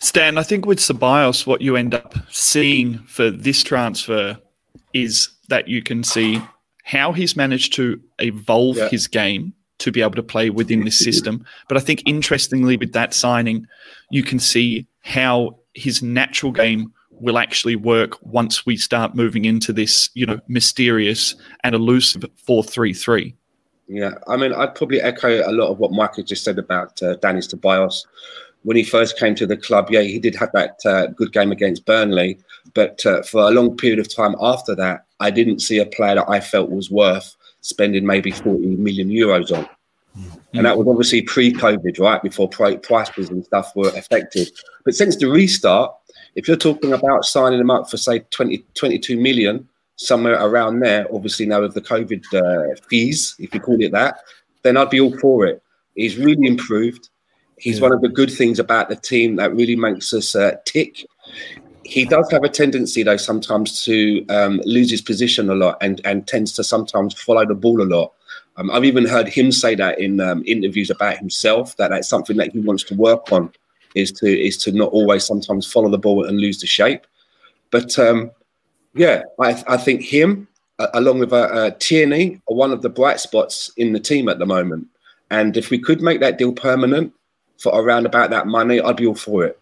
Stan, I think with Ceballos, what you end up seeing for this transfer is that you can see how he's managed to evolve Yeah. his game to be able to play within this system. But I think interestingly, with that signing, you can see how his natural game will actually work once we start moving into this, you know, mysterious and elusive four-three-three. Yeah, I mean, I'd probably echo a lot of what Mike had just said about uh, Dani Ceballos. When he first came to the club, yeah, he did have that uh, good game against Burnley, but uh, for a long period of time after that, I didn't see a player that I felt was worth spending maybe 40 million euros on. And that was obviously pre-COVID, right? Before pri- prices and stuff were affected. But since the restart, if you're talking about signing them up for say 20, 22 million, somewhere around there, obviously now with the COVID uh, fees, if you call it that, then I'd be all for it. He's really improved. He's Yeah. one of the good things about the team that really makes us uh, tick. He does have a tendency, though, sometimes to um, lose his position a lot and, and tends to sometimes follow the ball a lot. Um, I've even heard him say that in um, interviews about himself that that's something that he wants to work on is to is to not always sometimes follow the ball and lose the shape. But um, yeah, I, I think him uh, along with uh, uh, Tierney are one of the bright spots in the team at the moment. And if we could make that deal permanent for around about that money, I'd be all for it.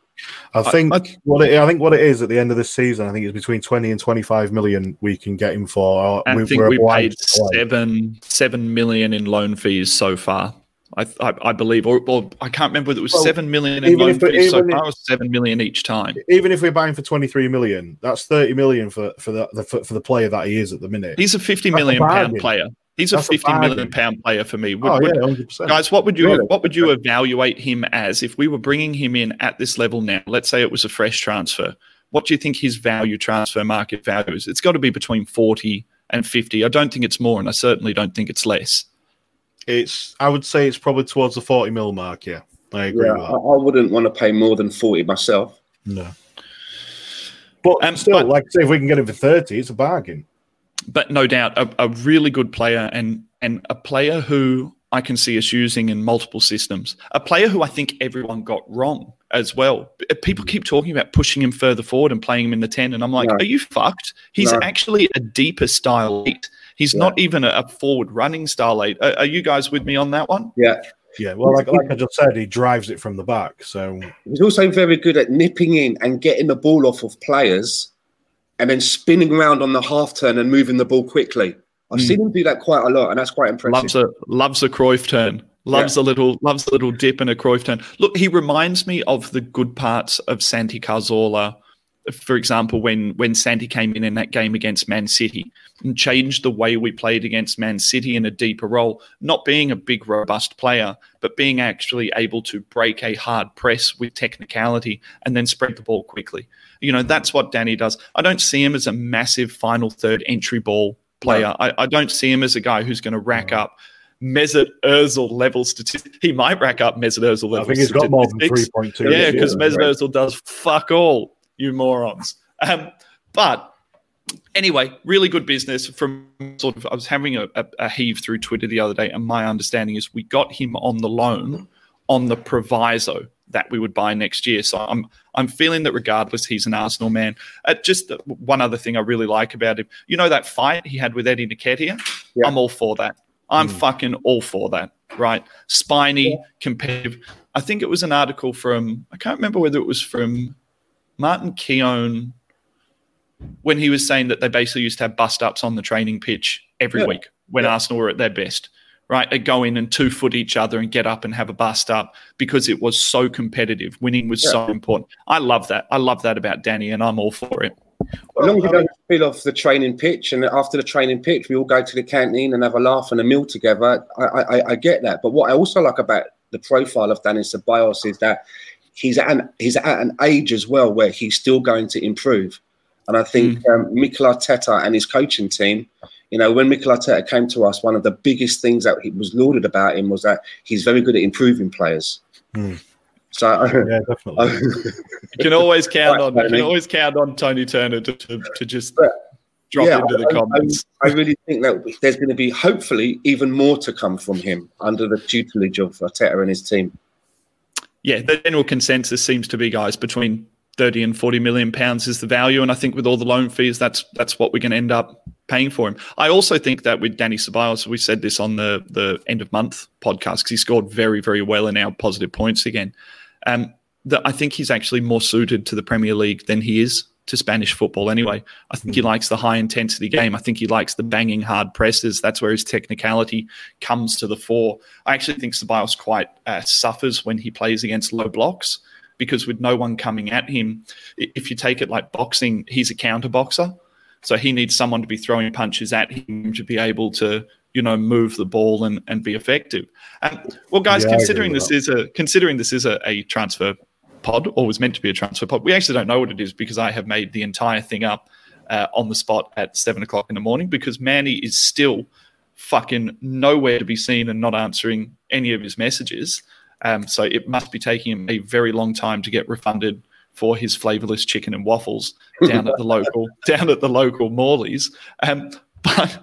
I think I- what it, I think what it is at the end of this season, I think it's between twenty and twenty five million we can get him for. Uh, I we- think we paid obliged to play. seven seven million in loan fees so far. I, I, I believe, or, or I can't remember whether it was Well, seven million in loan fees so far, if- or seven million each time. Even if we're buying for twenty three million, that's thirty million for for the, the for, for the player that he is at the minute. He's a fifty That's a million pound bargain. player. He's a That's a fifty million pound player for me. Would- oh would- yeah, hundred percent. Guys, what would you Really? what would you evaluate him as if we were bringing him in at this level now? Let's say it was a fresh transfer. What do you think his value transfer market value is? It's got to be between forty and fifty. I don't think it's more, and I certainly don't think it's less. It's I would say it's probably towards the forty mil mark. Yeah, I agree Yeah, with I, that. I wouldn't want to pay more than 40 myself. No. But Um, still, but- like say if we can get him for thirty, it's a bargain. But no doubt a, a really good player and and a player who I can see us using in multiple systems. A player who I think everyone got wrong as well. People keep talking about pushing him further forward and playing him in the 10 and I'm like, No. are you fucked? He's No. actually a deeper style 8. He's Yeah. not even a, a forward running style 8. Are, are you guys with me on that one? Yeah. Yeah, well, like, like I just said, he drives it from the back. So He's also very good at nipping in and getting the ball off of players and then spinning around on the half turn and moving the ball quickly. I've Mm. seen him do that quite a lot, and that's quite impressive. Loves a loves a Cruyff turn. Loves a little loves a little dip and a Cruyff turn. Look, he reminds me of the good parts of Santi Cazorla. For example, when when Santi came in in that game against Man City and changed the way we played against Man City in a deeper role, not being a big robust player, but being actually able to break a hard press with technicality and then spread the ball quickly. You know, that's what Dani does. I don't see him as a massive final third entry ball player. I, I don't see him as a guy who's going to rack up Mesut Ozil level statistics. He might rack up Mesut Ozil level I think he's got more than three point two. Yeah, because Mesut right. Ozil does fuck all, you morons. Um, but anyway, really good business from sort of. I was having a, a, a heave through Twitter the other day, and my understanding is we got him on the loan on the proviso that we would buy next year. So I'm I'm feeling that regardless, he's an Arsenal man. Uh, just one other thing I really like about him, you know, that fight he had with Eddie Nketiah. Yeah. I'm all for that. I'm Mm. fucking all for that. Right, spiny, competitive. I think it was an article from I can't remember whether it was from Martin Keown when he was saying that they basically used to have bust ups on the training pitch every Yeah. week when Yeah. Arsenal were at their best. Right, they go in and two foot each other and get up and have a bust up because it was so competitive. Winning was so important. I love that. I love that about Dani, and I'm all for it. As long as you I don't feel off the training pitch, and after the training pitch, we all go to the canteen and have a laugh and a meal together. I, I, I get that, but what I also like about the profile of Dani Ceballos is that he's at an he's at an age as well where he's still going to improve. And I think um, Mikel Arteta and his coaching team, you know, when Mikel Arteta came to us, one of the biggest things that he was lauded about him was that he's very good at improving players. Hmm. So [LAUGHS] Yeah, definitely. You can always count Right, on. You can Tony. always count on Tony Turner to, to, to just But, drop yeah, into the I- I- comments. I, really think that there's going to be hopefully even more to come from him under the tutelage of Arteta and his team. yeah, the general consensus seems to be, guys, between 30 and 40 million pounds is the value. And I think with all the loan fees, that's that's what we're going to end up paying for him. I also think that with Dani Ceballos, we said this on the, the end of month podcast because he scored very, very well in our positive points again. Um, that I think he's actually more suited to the Premier League than he is to Spanish football anyway. I think he hmm. likes the high intensity game. I think he likes the banging hard presses. That's where his technicality comes to the fore. I actually think Ceballos quite uh, suffers when he plays against low blocks because with no one coming at him, if you take it like boxing, he's a counter boxer. So he needs someone to be throwing punches at him to be able to, you know, move the ball and, and be effective. Um, well, guys, yeah, considering this is a considering this is a, a transfer pod or was meant to be a transfer pod. We actually don't know what it is because I have made the entire thing up uh, on the spot at seven o'clock in the morning because Manny is still fucking nowhere to be seen and not answering any of his messages. Um, so it must be taking him a very long time to get refunded for his flavorless chicken and waffles [LAUGHS] down at the local down at the local Morley's. Um, but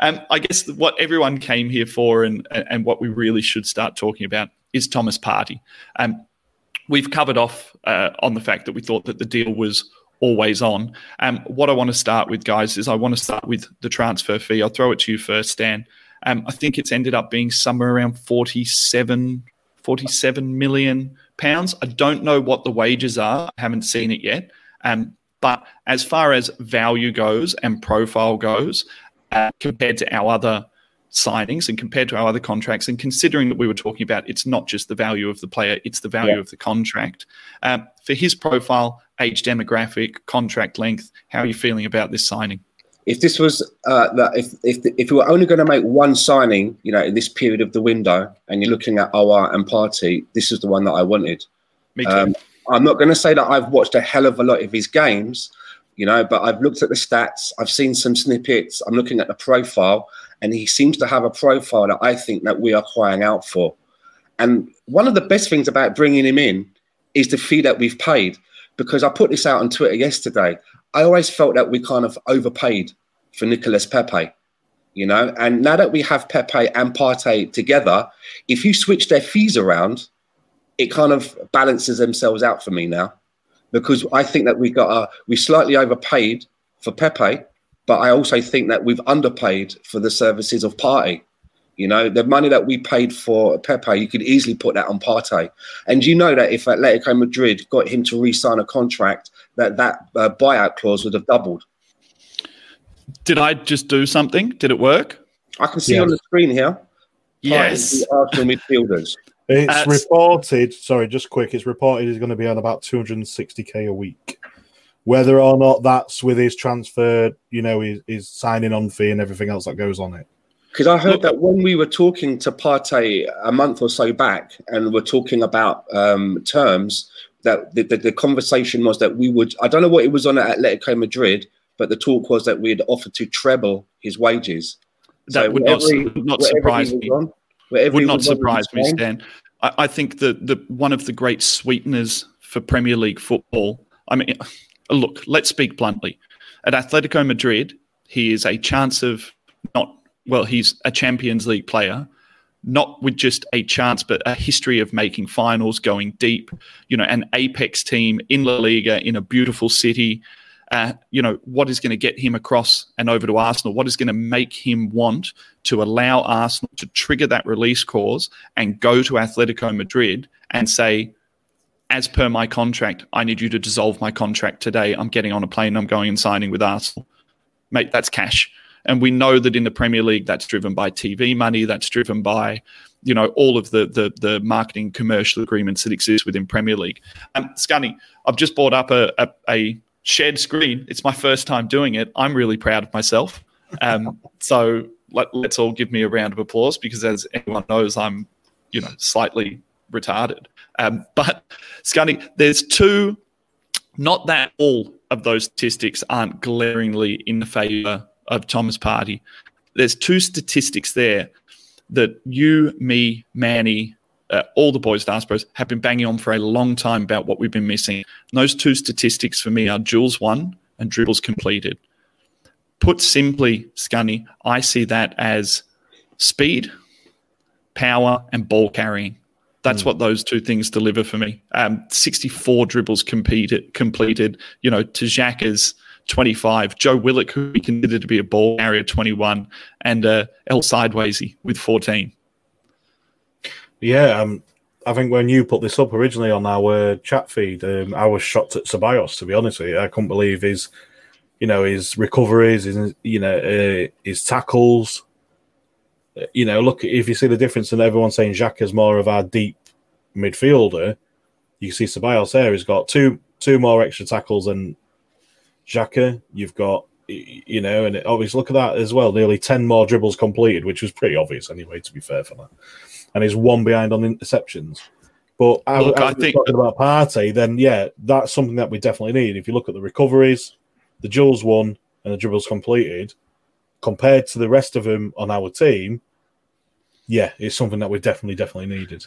um, I guess what everyone came here for and and what we really should start talking about is Thomas Partey. Um, we've covered off uh, on the fact that we thought that the deal was always on. Um, what I want to start with, guys, is I want to start with the transfer fee. I'll throw it to you first, Stan. Um, I think it's ended up being somewhere around 47, 47 million pounds. I don't know what the wages are. I haven't seen it yet. Um, but as far as value goes and profile goes, uh, compared to our other signings and compared to our other contracts, and considering that we were talking about it's not just the value of the player, it's the value yeah. of the contract. Um, for his profile, age demographic, contract length, how are you feeling about this signing? If this was, uh, if if if we were only going to make one signing, you know, in this period of the window, and you're looking at Aouar and Partey, this is the one that I wanted. Me too. Um, I'm not going to say that I've watched a hell of a lot of his games, you know, but I've looked at the stats, I've seen some snippets, I'm looking at the profile, and he seems to have a profile that I think that we are crying out for. And one of the best things about bringing him in is the fee that we've paid. Because I put this out on Twitter yesterday. I always felt that we kind of overpaid for Nicolas Pepe, you know. And now that we have Pepe and Partey together, if you switch their fees around, it kind of balances themselves out for me now. Because I think that we got a we slightly overpaid for Pepe, but I also think that we've underpaid for the services of Partey. You know, the money that we paid for Pepe, you could easily put that on Partey. And you know that if Atletico Madrid got him to re-sign a contract, that that uh, buyout clause would have doubled. Did I just do something? Did it work? I can see yes. on the screen here. Yes. Arsenal midfielders. [LAUGHS] It's reported. Sorry, just quick. It's reported he's going to be on about 260k a week. Whether or not that's with his transfer, you know, his, his signing on fee and everything else that goes on it. Because I heard that when we were talking to Partey a month or so back, and we're talking about um, terms, that the, the, the, conversation was that we would. I don't know what it was on at Atletico Madrid, but the talk was that we'd offer to treble his wages. That so would not, he, not surprise me. On, would not surprise me, Stan. I, I think that the one of the great sweeteners for Premier League football. I mean, [SIGHS] look, let's speak bluntly. At Atletico Madrid, he is a chance of not, well, he's a Champions League player, not with just a chance, but a history of making finals, going deep, you know, an apex team in La Liga in a beautiful city. Uh, you know, what is going to get him across and over to Arsenal? What is going to make him want to allow Arsenal to trigger that release clause and go to Atletico Madrid and say, as per my contract, I need you to dissolve my contract today. I'm getting on a plane. I'm going and signing with Arsenal. Mate, that's cash. And we know that in the Premier League, that's driven by TV money. That's driven by, you know, all of the the, the marketing commercial agreements that exist within Premier League. Um, Scunny, I've just bought up a, a, a shared screen. It's my first time doing it. I'm really proud of myself. Um, [LAUGHS] so let, us all give me a round of applause because, as anyone knows, I'm, you know, slightly retarded. Um, but Scunny, there's two. Not that all of those statistics aren't glaringly in favour of Thomas Partey. There's two statistics there that you, me, Manny, uh, all the boys at Pros have been banging on for a long time about what we've been missing. And those two statistics for me are duels won and dribbles completed. Put simply, Scunny, I see that as speed, power, and ball carrying. That's mm. what those two things deliver for me. Um, 64 dribbles competed, completed, you know, to Xhaka's 25, Joe Willock, who we consider to be a ball carrier, 21, and uh, El Sidewaysy with 14. Yeah, um, I think when you put this up originally on our chat feed, um, I was shocked at Ceballos. To be honest with you, I couldn't believe his, you know, his recoveries, his you know, uh, his tackles. You know, look if you see the difference in everyone saying Jack is more of our deep midfielder. You see Ceballos there. He's got two two more extra tackles than Xhaka. You've got you know, and obviously look at that as well. Nearly ten more dribbles completed, which was pretty obvious anyway. To be fair for that and he's one behind on interceptions. But look, as, I think talking about Partey, then yeah, that's something that we definitely need. If you look at the recoveries, the duels won, and the dribbles completed, compared to the rest of them on our team, yeah, it's something that we definitely, definitely needed.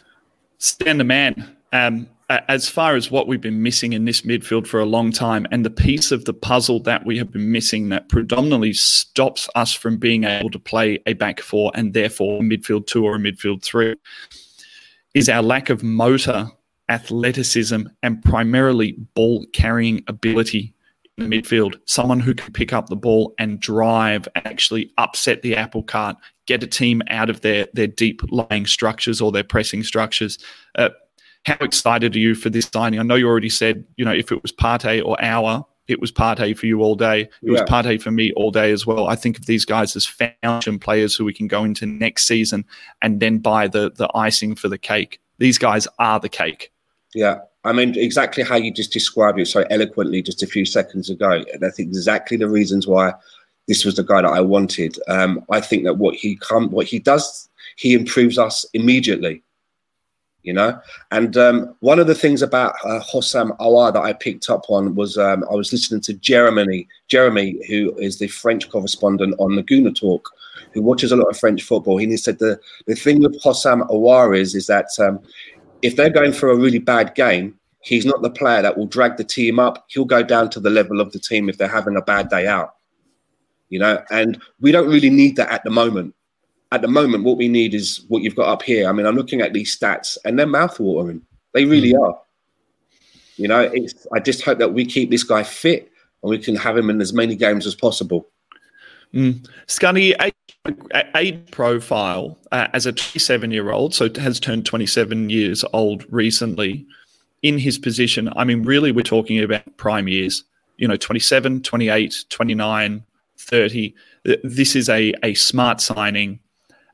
Stan the man. Um, as far as what we've been missing in this midfield for a long time, and the piece of the puzzle that we have been missing that predominantly stops us from being able to play a back four and therefore a midfield two or a midfield three, is our lack of motor, athleticism, and primarily ball carrying ability in the midfield. Someone who can pick up the ball and drive, and actually upset the apple cart, get a team out of their their deep lying structures or their pressing structures. Uh, how excited are you for this signing? I know you already said, you know, if it was Partey or Aouar, it was Partey for you all day. It yeah. was Partey for me all day as well. I think of these guys as foundation players who we can go into next season and then buy the the icing for the cake. These guys are the cake. Yeah. I mean, exactly how you just described it so eloquently just a few seconds ago. And I think exactly the reasons why this was the guy that I wanted. Um, I think that what he come, what he does, he improves us immediately you know. And um, one of the things about uh, Houssem Aouar that I picked up on was um, I was listening to Jeremy, Jeremy, who is the French correspondent on Gooner Talk, who watches a lot of French football. And he said the the thing with Houssem Aouar is is that um, if they're going for a really bad game, he's not the player that will drag the team up. He'll go down to the level of the team if they're having a bad day out. You know, and we don't really need that at the moment at the moment, what we need is what you've got up here. I mean, I'm looking at these stats and they're mouthwatering. They really mm. are. You know, it's, I just hope that we keep this guy fit and we can have him in as many games as possible. Mm. Scunny, a, a profile uh, as a 27 year old, so has turned 27 years old recently in his position. I mean, really, we're talking about prime years, you know, 27, 28, 29, 30. This is a, a smart signing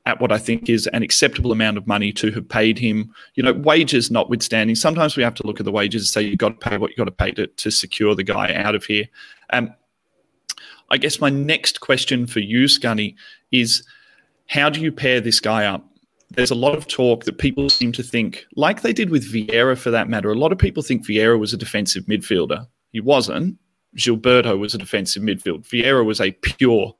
at what I think is an acceptable amount of money to have paid him. You know, wages notwithstanding, sometimes we have to look at the wages and say you've got to pay what you've got to pay to, to secure the guy out of here. Um, I guess my next question for you, Scunny, is how do you pair this guy up? There's a lot of talk that people seem to think, like they did with Vieira for that matter. A lot of people think Vieira was a defensive midfielder. He wasn't. Gilberto was a defensive midfield. Vieira was a pure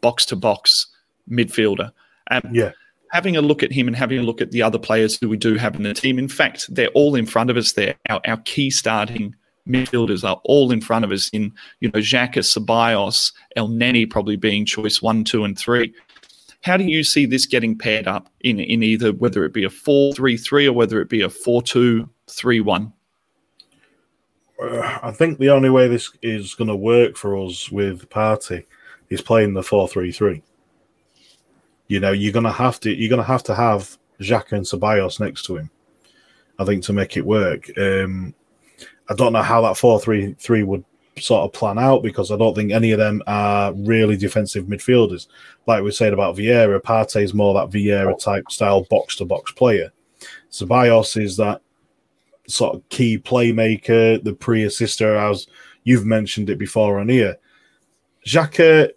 box to box midfielder. Um, yeah. Having a look at him and having a look at the other players who we do have in the team. In fact, they're all in front of us there. Our, our key starting midfielders are all in front of us in, you know, Xhaka, Ceballos, Elneny probably being choice one, two, and three. How do you see this getting paired up in, in either whether it be a 4 3 3 or whether it be a 4 2 3 1? Uh, I think the only way this is going to work for us with Partey is playing the 4 3 3. You know, you're gonna have to you're gonna have to have Xhaka and Ceballos next to him. I think to make it work. Um, I don't know how that four three three would sort of plan out because I don't think any of them are really defensive midfielders. Like we said about Vieira, Partey is more that Vieira type style box to box player. Ceballos is that sort of key playmaker, the pre assister, as you've mentioned it before on here. Xhaka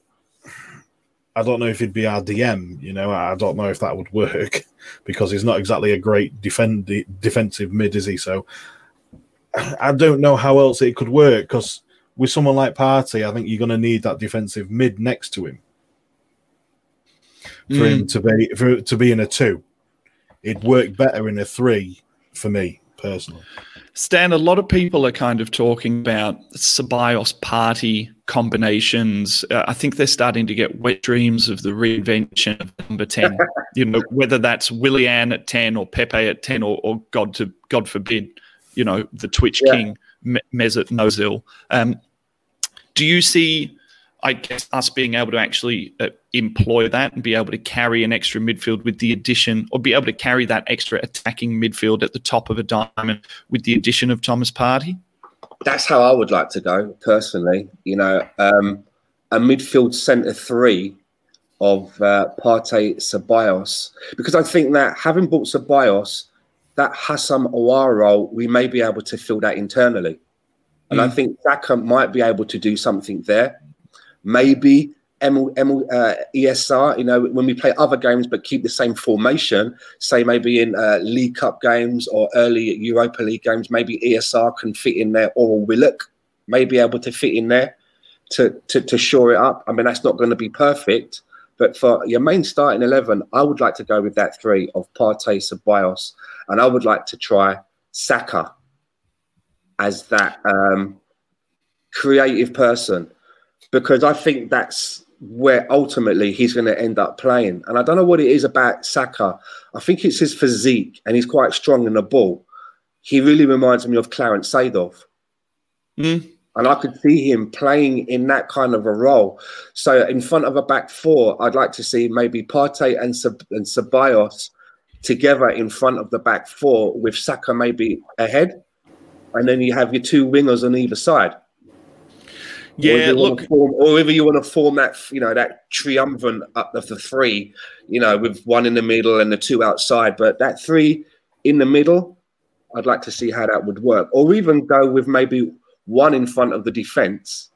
I don't know if he'd be our DM. You know, I don't know if that would work [LAUGHS] because he's not exactly a great defend defensive mid, is he? So I don't know how else it could work because with someone like Partey, I think you're going to need that defensive mid next to him for mm. him to be for to be in a two. It'd work better in a three for me personally. Stan, a lot of people are kind of talking about Ceballos Partey combinations. Uh, I think they're starting to get wet dreams of the reinvention of number 10. [LAUGHS] you know, whether that's Willian at 10 or Pepe at 10 or, or God to God forbid, you know, the Twitch yeah. king Mesut Ozil. Um, do you see I guess us being able to actually uh, employ that and be able to carry an extra midfield with the addition, or be able to carry that extra attacking midfield at the top of a diamond with the addition of Thomas Partey? That's how I would like to go personally. You know, um, a midfield centre three of uh, Partey Ceballos, because I think that having bought Ceballos, that Houssem Aouar role, we may be able to fill that internally. And mm. I think Xhaka might be able to do something there maybe ML, uh, ESR, you know, when we play other games but keep the same formation, say maybe in uh, League Cup games or early Europa League games, maybe ESR can fit in there or Willock may be able to fit in there to, to, to shore it up. I mean, that's not going to be perfect, but for your main starting 11, I would like to go with that three of Partey, Ceballos, and I would like to try Saka as that um, creative person because I think that's where ultimately he's going to end up playing. And I don't know what it is about Saka. I think it's his physique and he's quite strong in the ball. He really reminds me of Clarence Seedorf. Mm. And I could see him playing in that kind of a role. So in front of a back four, I'd like to see maybe Partey and, Sab- and Ceballos together in front of the back four with Saka maybe ahead. And then you have your two wingers on either side. Yeah, look, form, or whether you want to form that, you know, that triumvirate up of the three, you know, with one in the middle and the two outside, but that three in the middle, I'd like to see how that would work, or even go with maybe one in front of the defense,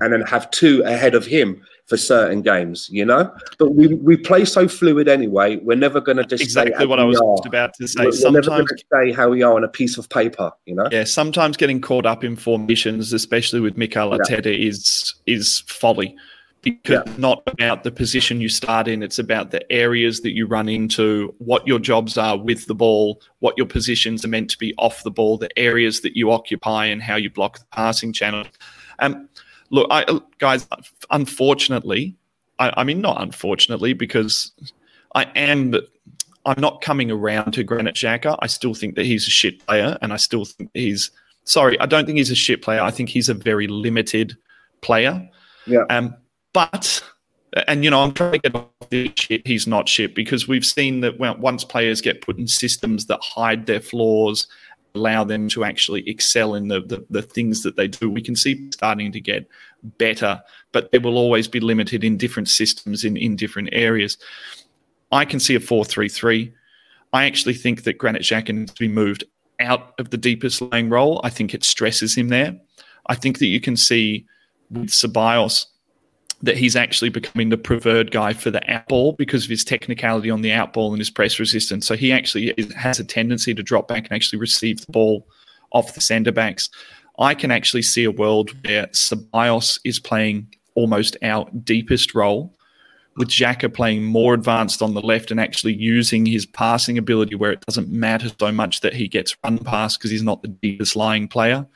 and then have two ahead of him for certain games, you know. But we, we play so fluid anyway. We're never going to just exactly what I was just about to say. We're, sometimes we're never say how we are on a piece of paper, you know. Yeah, sometimes getting caught up in formations, especially with Mikel Arteta, yeah. is is folly. Because yeah. not about the position you start in, it's about the areas that you run into, what your jobs are with the ball, what your positions are meant to be off the ball, the areas that you occupy, and how you block the passing channel. Um, look, I, guys, unfortunately, I, I mean, not unfortunately, because I am I'm not coming around to Granit Xhaka. I still think that he's a shit player, and I still think he's sorry. I don't think he's a shit player. I think he's a very limited player. Yeah. Um, but and you know, I'm trying to get off the shit. He's not shit because we've seen that once players get put in systems that hide their flaws allow them to actually excel in the, the, the things that they do. We can see starting to get better, but they will always be limited in different systems in, in different areas. I can see a 4 3 3. I actually think that Granit Xhaka needs to be moved out of the deepest laying role. I think it stresses him there. I think that you can see with Ceballos that he's actually becoming the preferred guy for the outball because of his technicality on the outball and his press resistance. So he actually has a tendency to drop back and actually receive the ball off the centre backs. I can actually see a world where Ceballos is playing almost our deepest role, with Xhaka playing more advanced on the left and actually using his passing ability where it doesn't matter so much that he gets run past because he's not the deepest lying player.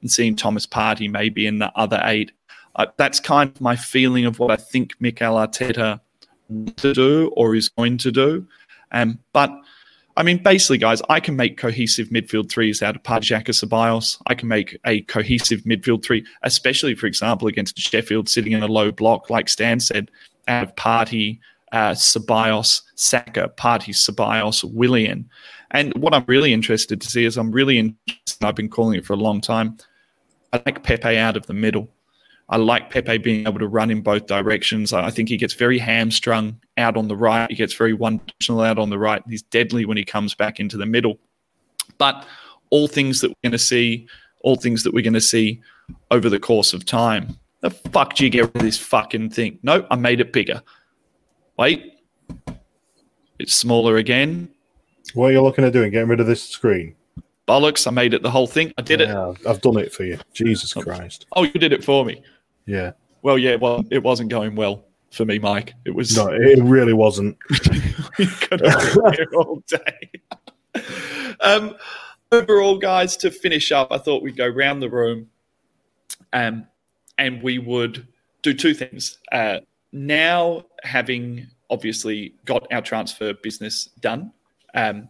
And seeing Thomas Partey maybe in the other eight uh, that's kind of my feeling of what I think Mikel Arteta to do or is going to do. Um, but I mean, basically, guys, I can make cohesive midfield threes out of Pajaka Ceballos. I can make a cohesive midfield three, especially, for example, against Sheffield sitting in a low block, like Stan said, out of Partey, uh, Ceballos, Saka, Partey, Ceballos, Willian. And what I'm really interested to see is I'm really interested, I've been calling it for a long time, I like Pepe out of the middle. I like Pepe being able to run in both directions. I think he gets very hamstrung out on the right. He gets very one dimensional out on the right. He's deadly when he comes back into the middle. But all things that we're going to see, all things that we're going to see over the course of time. The fuck do you get rid of this fucking thing? No, I made it bigger. Wait. It's smaller again. What are you looking at doing? Getting rid of this screen? Bollocks. I made it the whole thing. I did yeah, it. I've done it for you. Jesus. Christ. Oh, you did it for me. Yeah. Well, yeah, well, it wasn't going well for me, Mike. It was. No, it really wasn't. [LAUGHS] we could have been here all day. um, overall, guys, to finish up, I thought we'd go round the room, um, and we would do two things. Uh, now, having obviously got our transfer business done, um,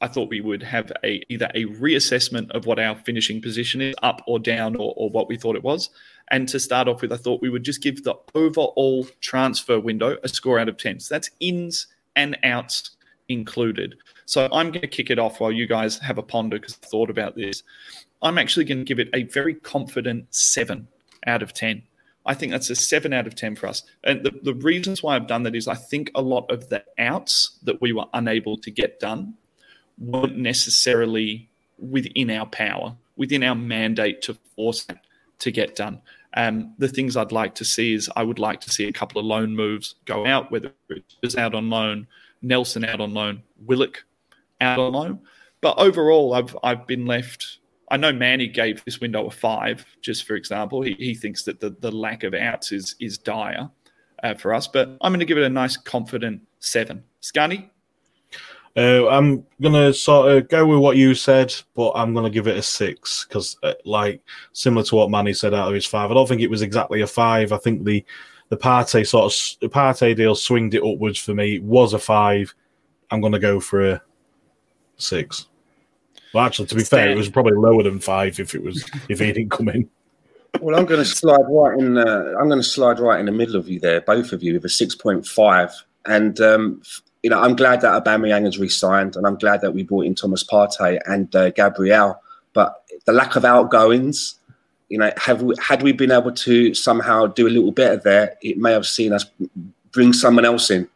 I thought we would have a either a reassessment of what our finishing position is, up or down, or, or what we thought it was. And to start off with, I thought we would just give the overall transfer window a score out of 10. So that's ins and outs included. So I'm going to kick it off while you guys have a ponder because I thought about this. I'm actually going to give it a very confident seven out of 10. I think that's a seven out of 10 for us. And the, the reasons why I've done that is I think a lot of the outs that we were unable to get done weren't necessarily within our power, within our mandate to force to get done. Um, the things I'd like to see is I would like to see a couple of loan moves go out, whether it's out on loan, Nelson out on loan, Willock out on loan. But overall, I've I've been left. I know Manny gave this window a five, just for example. He, he thinks that the, the lack of outs is is dire uh, for us, but I'm going to give it a nice confident seven. Scunny, uh, I'm gonna sort of go with what you said, but I'm gonna give it a six because, uh, like, similar to what Manny said out of his five, I don't think it was exactly a five. I think the the Partey sort of the Partey deal swinged it upwards for me. It was a five. I'm gonna go for a six. Well, actually, to be Stan. fair, it was probably lower than five if it was if he didn't come in. [LAUGHS] Well, I'm going to slide right in. Uh, I'm going to slide right in the middle of you there, both of you, with a six point five. And um, you know, I'm glad that Aubameyang has re-signed, and I'm glad that we brought in Thomas Partey and uh, Gabriel. But the lack of outgoings, you know, have we, had we been able to somehow do a little better there, it may have seen us bring someone else in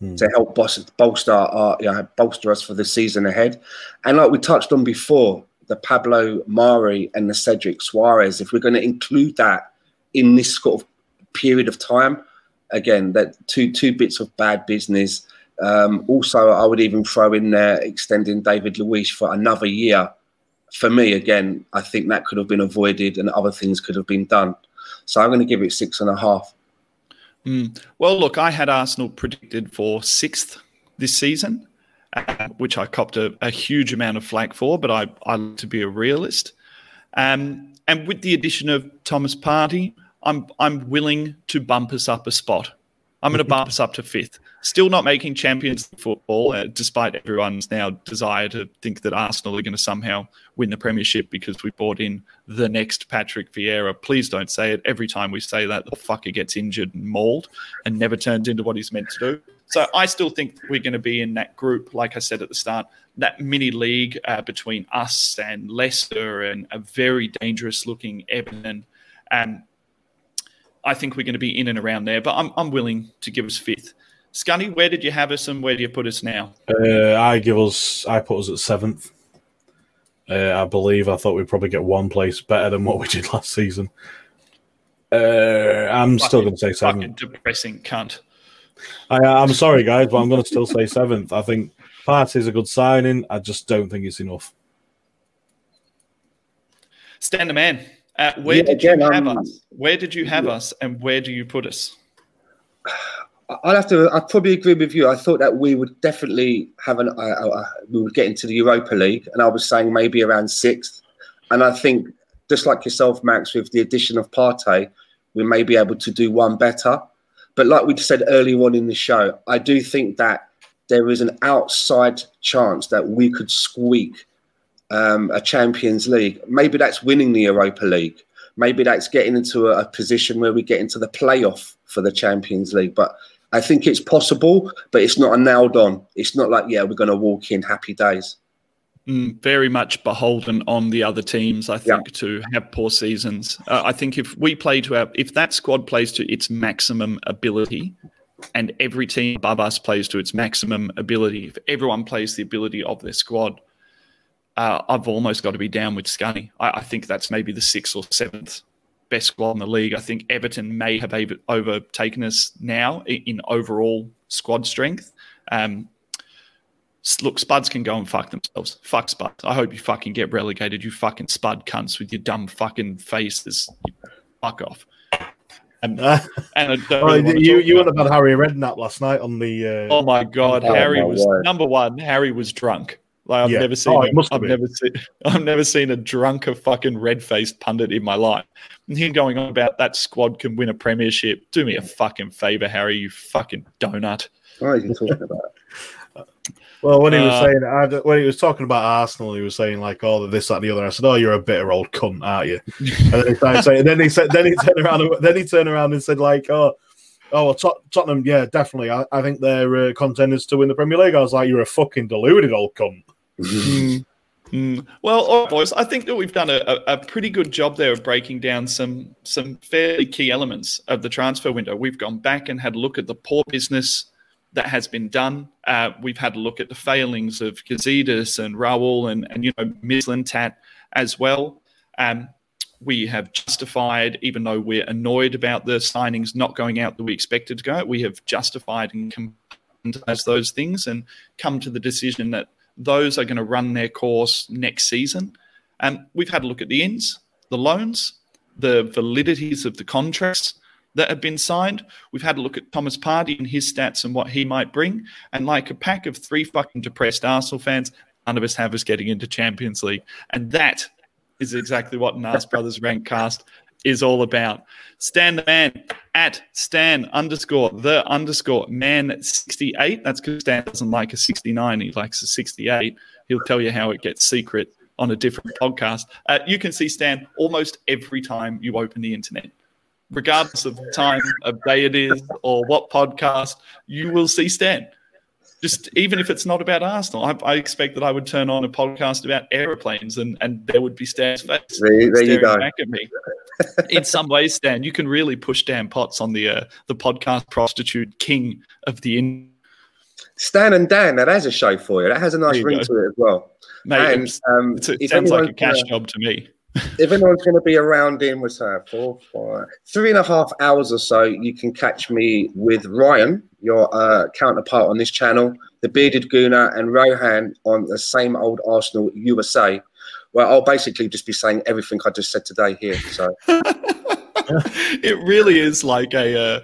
hmm. to help bolster our, you know, bolster us for the season ahead. And like we touched on before, the Pablo Mari and the Cedric Soares, if we're going to include that in this sort of period of time, again, that two two bits of bad business um, also, I would even throw in there extending David Luiz for another year. For me, again, I think that could have been avoided and other things could have been done. So I'm going to give it six and a half. Mm. Well, look, I had Arsenal predicted for sixth this season, uh, which I copped a, a, huge amount of flack for, but I, I like to be a realist. Um, and with the addition of Thomas Partey, I'm I'm willing to bump us up a spot. I'm going [LAUGHS] to bump us up to fifth still not making champions football, uh, despite everyone's now desire to think that Arsenal are going to somehow win the Premiership because we brought in the next Patrick Vieira. Please don't say it. Every time we say that, the fucker gets injured and mauled and never turns into what he's meant to do. So I still think we're going to be in that group, like I said at the start, that mini league uh, between us and Leicester and a very dangerous looking Everton. And I think we're going to be in and around there, but I'm, I'm willing to give us fifth. Scunny, where did you have us and where do you put us now? Uh, I give us, I put us at seventh. Uh, I believe I thought we'd probably get one place better than what we did last season. Uh, I'm fucking, still going to say seventh. Depressing cunt. I, I'm sorry, guys, but I'm going to still say seventh. I think Partey's a good signing. I just don't think it's enough. Stan the man. Uh, where yeah, did again, you have um, us? Where did you have yeah. us, and where do you put us? I'll have to. I probably agree with you. I thought that we would definitely have an. Uh, uh, we would get into the Europa League, and I was saying maybe around sixth. And I think, just like yourself, Max, with the addition of Partey, we may be able to do one better. But like we said earlier on in the show, I do think that there is an outside chance that we could squeak um, a Champions League. Maybe that's winning the Europa League. Maybe that's getting into a, a position where we get into the playoff for the Champions League. But I think it's possible, but it's not a nailed on. It's not like, yeah, we're going to walk in happy days. Mm, very much beholden on the other teams, I think, yeah. to have poor seasons. Uh, I think if we play to our, if that squad plays to its maximum ability, and every team above us plays to its maximum ability, if everyone plays the ability of their squad, uh, I've almost got to be down with Scunny. I, I think that's maybe the sixth or seventh best squad in the league. I think Everton may have overtaken us now in overall squad strength. Um, look, Spuds can go and fuck themselves. Fuck Spuds. I hope you fucking get relegated, you fucking Spud cunts with your dumb fucking faces. fuck off. [LAUGHS] And, and oh, you you went about Harry Redknapp last night on the. Uh, oh my god, oh, Harry was number one. Harry was drunk. Like I've Yeah. never seen, Oh, a- it must have I've been. never seen, [LAUGHS] I've never seen a drunker fucking red faced pundit in my life. And him going on about that squad can win a premiership. Do me a fucking favor, Harry. You fucking donut. What are you talking about? [LAUGHS] Well, when he was Uh, saying, I d- when he was talking about Arsenal, he was saying like, "Oh, this, that, and the other." I said, "Oh, you're a bitter old cunt, aren't you?" And then he started saying, then he said, then he turned around, and, then he turned around and said, like, "Oh, oh, well, Tot- Tottenham, yeah, definitely. I, I think they're uh, contenders to win the Premier League." I was like, "You're a fucking deluded old cunt." Mm. Mm. Well, all right, boys. I think that we've done a, a, pretty good job there of breaking down some some fairly key elements of the transfer window. We've gone back and had a look at the poor business that has been done. Uh, we've had a look at the failings of Gazidis and Raul and and you know Mislintat as well. Um, we have justified, even though we're annoyed about the signings not going out that we expected to go we have justified and compartmentalized those things and come to the decision that those are going to run their course next season. And we've had a look at the ins, the loans, the validities of the contracts that have been signed. We've had a look at Thomas Partey and his stats and what he might bring. And like a pack of three fucking depressed Arsenal fans, none of us have us getting into Champions League. And that is exactly what Nas Brothers Rank Cast is all about. Stan the man at Stan underscore the underscore man 68. That's because Stan doesn't like a 69. He likes a 68. He'll tell you how it gets secret on a different podcast. Uh, you can see Stan almost every time you open the internet. Regardless of time of day it is or what podcast, you will see Stan. Just even if it's not about Arsenal, I, I expect that I would turn on a podcast about aeroplanes and, and there would be Stan's face There, there you staring go. back at me. In some ways, Stan, you can really push Dan Potts on the uh, the podcast prostitute king of the in. Stan and Dan, now there's a show for you. That has a nice ring go. to it as well. Mate, and it's- um, it sounds like a cash job to me. If anyone's going to be around in that, four, five, three and a half hours or so, you can catch me with Ryan, your uh, counterpart on this channel, the Bearded Gooner, and Rohan on the same old Arsenal USA. Well, I'll basically just be saying everything I just said today here. So [LAUGHS] it really is like a, uh,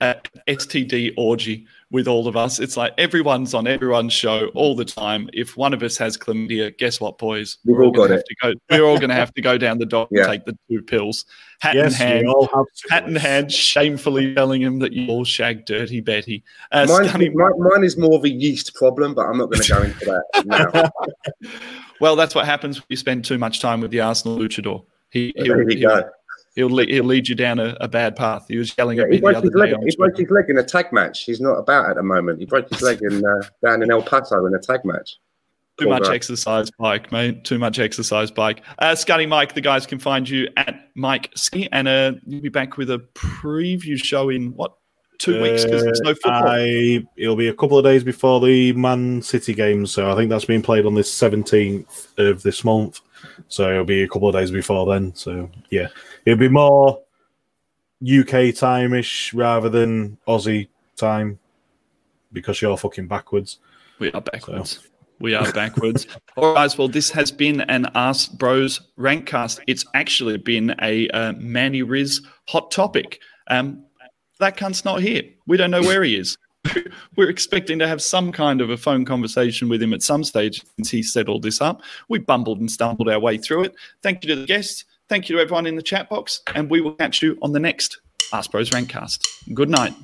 a STD orgy with all of us. It's like everyone's on everyone's show all the time. If one of us has chlamydia, guess what, boys? We've We're all got to go. We're all going to have to go down the dock Yeah. and take the two pills, hat Yes, in hand. all have. Hat in hand, shamefully telling him that you all shag dirty Betty. Uh, mine, Scunny- mine, mine is more of a yeast problem, but I'm not going to go into that [LAUGHS] now. Well, that's what happens when you spend too much time with the Arsenal luchador. He, he'll, there you go. He'll, lead, he'll lead you down a, a bad path. He was yelling Yeah, at he me the broke other his leg. day. on He broke his leg in a tag match. He's not about at the moment. He broke his leg in uh, down in El Paso in a tag match. Too Poor much guy. exercise bike, mate. Too much exercise bike. Uh, Scotty Mike, the guys can find you at Mike Ski, and uh, you'll be back with a preview show in what two weeks because there's no Uh, football. I, it'll be a couple of days before the Man City game, so I think that's being played on the 17th of this month. So it'll be a couple of days before then. So yeah, it'll be more UK time ish rather than Aussie time because you're fucking backwards. We are backwards. We are backwards. [LAUGHS] All right, guys. Well, this has been an Ask Bros Rankcast. It's actually been a uh, Manny Riz hot topic. Um, that cunt's not here. We don't know where he is. [LAUGHS] We're expecting to have some kind of a phone conversation with him at some stage since he set all this up. We bumbled and stumbled our way through it. Thank you to the guests. Thank you to everyone in the chat box. And we will catch you on the next Ask Bros Rankcast. Good night.